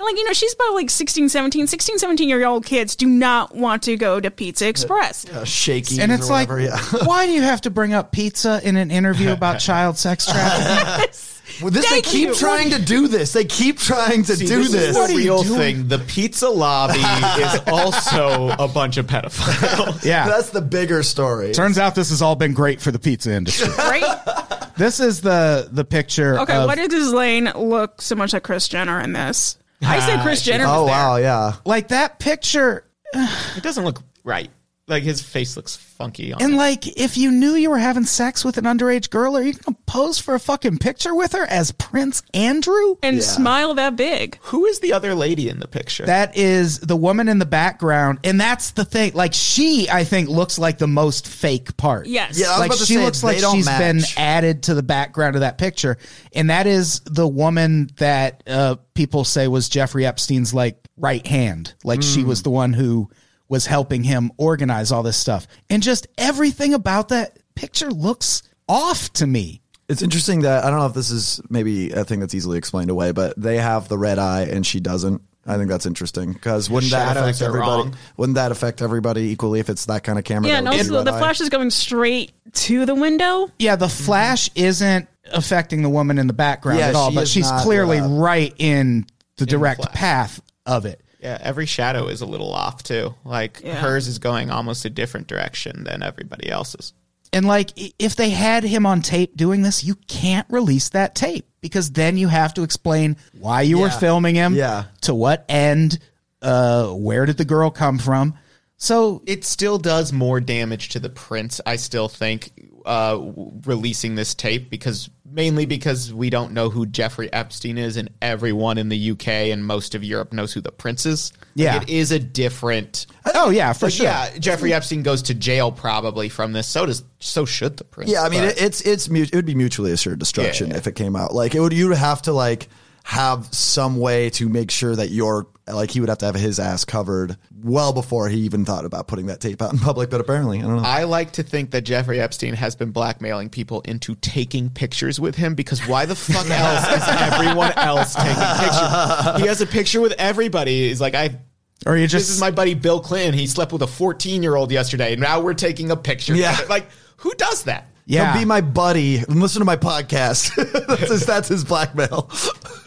Like, you know, she's about like 16, 17, 16, 17 year old kids do not want to go to Pizza Express. Uh, shaky. And it's or like, whatever, yeah. why do you have to bring up pizza in an interview about child sex trafficking? Well, this, they keep you. trying to do this. They keep trying to See, do this. this. is the real thing. The pizza lobby is also a bunch of pedophiles. yeah. That's the bigger story. Turns out this has all been great for the pizza industry. Right? this is the the picture. Okay, of, why does Lane look so much like Kris Jenner in this? I said uh, Kris Jenner. oh was there. wow, yeah. like that picture. It doesn't look right. Like his face looks funky. On And it. like, if you knew you were having sex with an underage girl, are you gonna pose for a fucking picture with her as Prince Andrew? And smile that big. who is the other lady in the picture? That is the woman in the background, and that's the thing. Like, she, I think, looks like the most fake part. Yes. Yeah, like she say, looks like don't she's been added to the background of that picture, and that is the woman that uh, people say was Jeffrey Epstein's like right hand. Like she Hmm. was the one who was helping him organize all this stuff, and just everything about that picture looks off to me. It's interesting that I don't know if this is maybe a thing that's easily explained away, but they have the red eye and she doesn't. I think that's interesting because wouldn't that shadows affect are everybody? wrong. Wouldn't that affect everybody equally if it's that kind of camera? Yeah, that and would be also red the eye? flash is going straight to the window. Yeah, the flash isn't affecting the woman in the background Yeah, at all, she but is she's not, clearly uh, right in the direct flash. path of it. Yeah, every shadow is a little off too. Like Yeah. hers is going almost a different direction than everybody else's. And like, if they had him on tape doing this, you can't release that tape because then you have to explain why you were filming him, Yeah. to what end, uh, where did the girl come from. So It still does more damage to the prince, I still think, uh, releasing this tape because mainly because we don't know who Jeffrey Epstein is, and everyone in the UK and most of Europe knows who the prince is. Like, Yeah. it is a different. oh yeah, for Like, sure. Yeah, Jeffrey Epstein goes to jail probably from this. So does so should the prince. Yeah, I mean, but- it, it's it's it would be mutually assured destruction Yeah, yeah. if it came out. Like it would, you would have to like have some way to make sure that you're like he would have to have his ass covered well before he even thought about putting that tape out in public. But apparently, I don't know. I like to think that Jeffrey Epstein has been blackmailing people into taking pictures with him because why the fuck else is everyone else taking pictures? He has a picture with everybody. He's like, I. Or you just This is my buddy Bill Clinton. He slept with a 14 year old yesterday, and now we're taking a picture. Yeah. Like, who does that? Yeah. He'll be my buddy and listen to my podcast. that's, his, that's his blackmail.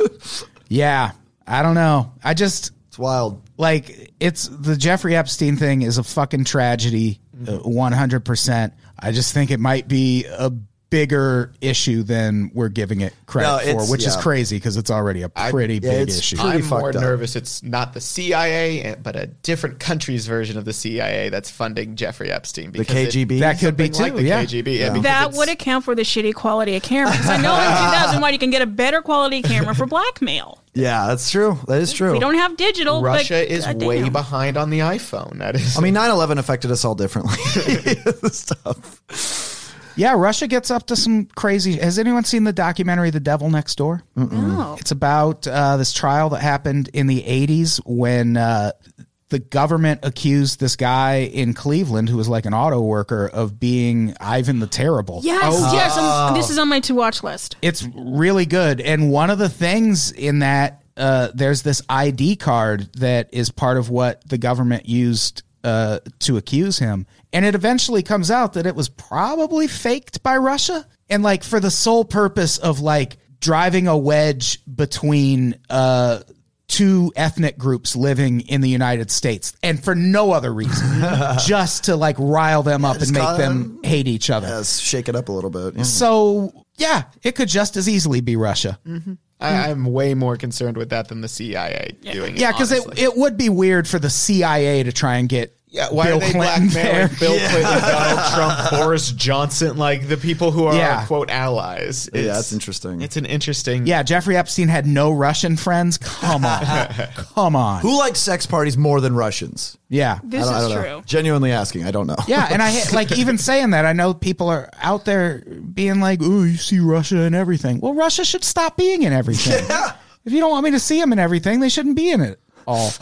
yeah. I don't know. I just It's wild. like it's the Jeffrey Epstein thing is a fucking tragedy, uh, one hundred percent. I just think it might be a bigger issue than we're giving it credit No, for, it's- which is crazy because it's already a pretty yeah, big it's issue. pretty I'm more up. nervous. It's not the CIA, eh, but a different country's version of the CIA that's funding Jeffrey Epstein. The because it- KGB. That could be too. like the yeah. KGB. Yeah, because That would account for the shitty quality of cameras. I know in 2001 you can get a better quality camera for blackmail. yeah, that's true. That is true. We don't have digital. Russia but is goddamn. way behind on the iPhone. That is. I mean, 9-11 affected us all differently. Stuff. Yeah, Russia gets up to some crazy. Has anyone seen the documentary "The Devil Next Door"? No. It's about uh, this trial that happened in the '80s when uh, the government accused this guy in Cleveland, who was like an auto worker, of being Ivan the Terrible. Yes, yes. I'm, this is on my to watch list. It's really good. And one of the things in that, uh, there's this ID card that is part of what the government used uh, to accuse him. And it eventually comes out that it was probably faked by Russia. And like for the sole purpose of like driving a wedge between uh, two ethnic groups living in the United States and for no other reason, just to like rile them up and make them hate each other. Yes, shake it up a little bit. Yeah. So yeah, it could just as easily be Russia. I, mm. I'm way more concerned with that than the CIA doing it. Yeah, because it, it would be weird for the CIA to try and get Yeah, why Bill are they Clinton blackmailing there. Bill Clinton, Donald Trump, Boris Johnson, like the people who are Yeah. quote allies? Yeah, that's interesting. It's an interesting. Yeah, Jeffrey Epstein had no Russian friends. Come on, come on. Who likes sex parties more than Russians? Yeah, This I don't, I is don't know. true. Genuinely asking, I don't know. yeah, and I like even saying that. I know people are out there being like, "Oh, you see Russia and everything." Well, Russia should stop being in everything. Yeah. If you don't want me to see them in everything, they shouldn't be in it all.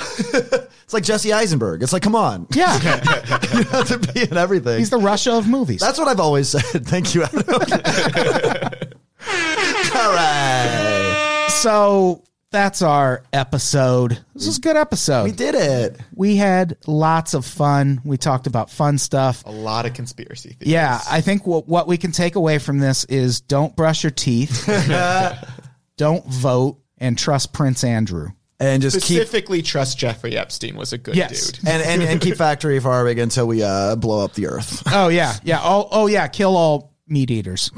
It's like Jesse Eisenberg. It's like, come on, Yeah, you have to be in everything. he's the Russia of movies. That's what I've always said. Thank you, Adam. All right, so that's our episode. This was a good episode. we did it. We had lots of fun. We talked about fun stuff. a lot of conspiracy theories. Yeah, I think what, what we can take away from this is don't brush your teeth, don't vote, and trust Prince Andrew. And just keep Specifically, trust Jeffrey Epstein was a good Yes. dude. and, and, and keep factory farming until we uh, blow up the earth. Oh yeah, yeah. Oh oh yeah. Kill all meat eaters.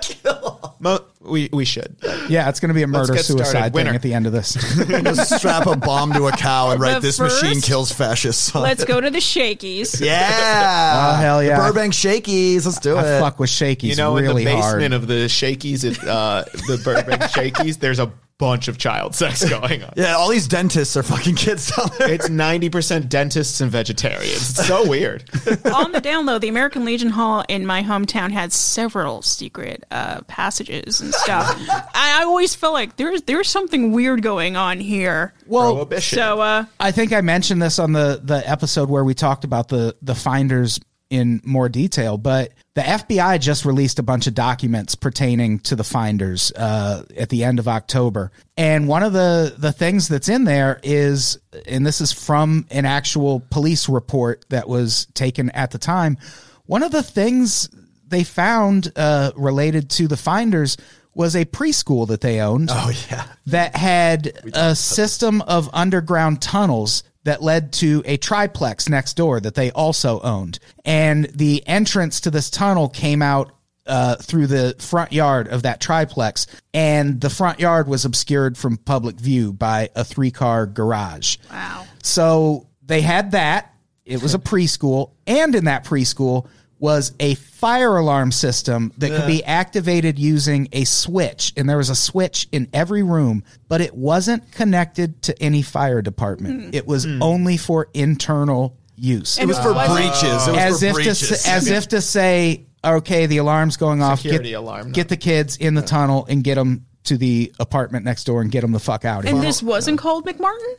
Kill, Mo- we we should. Yeah, it's going to be a murder get started. suicide thing Winner. at the end of this. Just strap a bomb to a cow and write But this first, machine kills fascists. on Let's it. go to the Shakey's. Yeah. Oh, hell yeah. The Burbank Shakey's. Let's do I it. fuck with shakey's You know, really in the basement hard. of the Shakey's, at, uh, the Burbank Shakey's, there's a bunch of child sex going on. Yeah, all these dentists are fucking kids down there. It's 90% dentists and vegetarians. It's so weird. On the down low, the American Legion Hall in my hometown had several secret uh, passages and stuff. I, I always felt like there's there's something weird going on here. well, Prohibition. So uh, I think I mentioned this on the the episode where we talked about the the finders in more detail, but the FBI just released a bunch of documents pertaining to the finders uh, at the end of October, and one of the the things that's in there is, and this is from an actual police report that was taken at the time. One of the things they found uh, related to the finders was a preschool that they owned Oh yeah. that had a system of underground tunnels that led to a triplex next door that they also owned. And the entrance to this tunnel came out uh, through the front yard of that triplex, and the front yard was obscured from public view by a three car garage. wow. So they had that. It was a preschool, and in that preschool was a fire alarm system that could be activated using a switch. And there was a switch in every room, but it wasn't connected to any fire department. Hmm. It was hmm. only for internal use. It was for ah. breaches. It was as for if breaches. to s- as if to say, okay, the alarm's going off. Security get, alarm, no. Get the kids in the tunnel and get them to the apartment next door and get them the fuck out. of And here. this wasn't called McMartin.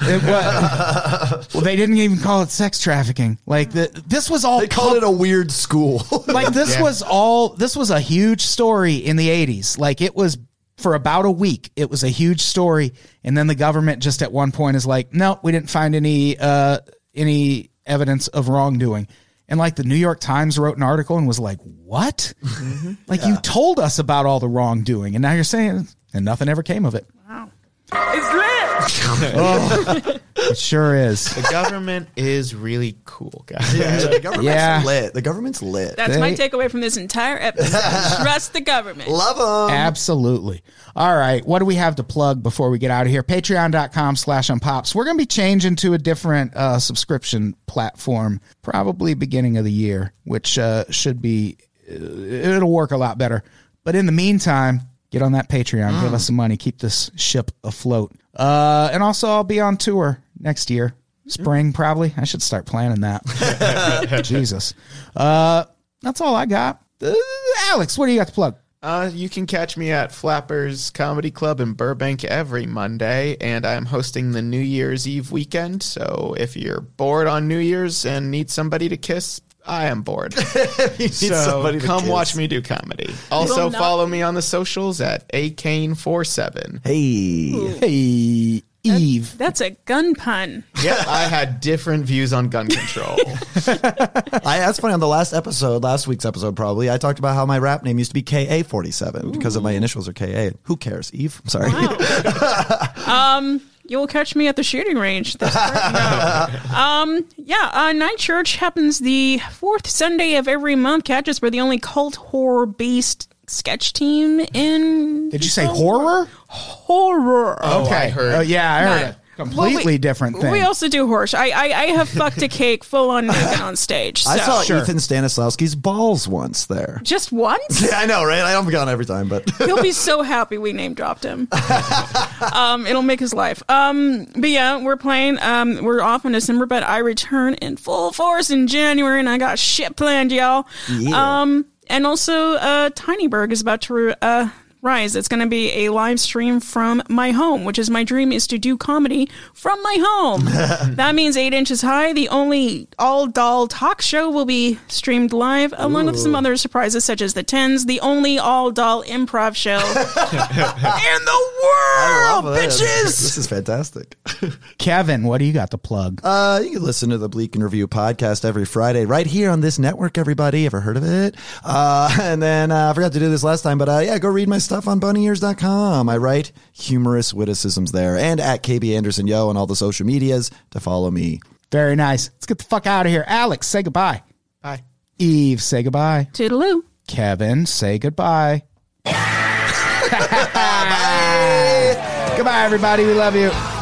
It wa- well, they didn't even call it sex trafficking. Like the, this was all they called it a weird school. like this was all this was a huge story in the 80s. Like it was for about a week. It was a huge story and then the government just at one point is like, "No, we didn't find any uh any evidence of wrongdoing." And like the New York Times wrote an article and was like, "What? Like you told us about all the wrongdoing and now you're saying and nothing ever came of it." Wow. It sure is. The government is really cool, guys. yeah, the government's Yeah. lit. The government's lit. That's my takeaway from this entire episode. Trust the government. Love them. Absolutely. All right. What do we have to plug before we get out of here? Patreon.com slash unpops. We're going to be changing to a different uh, subscription platform probably beginning of the year, which uh, should be, uh, it'll work a lot better. But in the meantime, get on that Patreon, give us some money, keep this ship afloat. Uh, and also, I'll be on tour next year. Spring, probably. I should start planning that. Jesus. Uh, that's all I got. Uh, Alex, what do you got to plug? Uh, you can catch me at Flappers Comedy Club in Burbank every Monday, and I'm hosting the New Year's Eve weekend. So if you're bored on New Year's and need somebody to kiss, I am bored. You need so somebody to come kiss. watch me do comedy. Also follow me on the socials at akane47. Hey. Hey, Eve. That's a gun pun. Yeah, I had different views on gun control. I, that's funny. On the last episode, last week's episode, probably, I talked about how my rap name used to be KA47 because of my initials are KA. Who cares, Eve? I'm sorry. Um, You'll catch me at the shooting range. This. No. um, yeah, uh, Night Church happens the fourth Sunday of every month. Catch us. We're the only cult horror based sketch team in. Did you say horror? horror? okay. I heard. Oh, yeah, I heard No. a completely Well, we- different thing. We also do horse. I I, I have fucked a cake full on naked on stage. So. I saw Sure. Ethan Stanislawski's balls once there. just once. Yeah, I know, right? I don't gone every time, but He'll be so happy we name dropped him. um, it'll make his life. Um, but yeah, we're playing. Um, we're off in December, but I return in full force in January, and I got shit planned, y'all. Yeah. Um, and also, uh, Tinyberg is about to uh, rise. It's going to be a live stream from my home, which is my dream is to do comedy from my home. that means eight inches high. The only all doll talk show will be streamed live, along with some other surprises such as the tens, the only all doll improv show in the world, bitches. This is fantastic. Kevin, what do you got to plug? Uh, you can listen to the Bleak and Review podcast every Friday right here on this network. Everybody ever heard of it? Uh, and then uh, I forgot to do this last time, but uh, yeah, go read my stuff on bunnyears.com. I write humorous witticisms there and at KB Anderson Yo on all the social medias to follow me. Very nice. Let's get the fuck out of here. Alex, say goodbye. Bye. Eve, say goodbye. Toodaloo. Kevin, say goodbye. goodbye, everybody. We love you.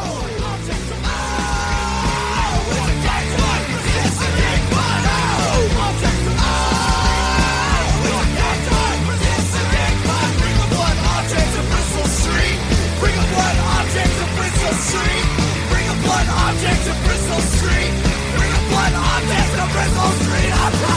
Stop!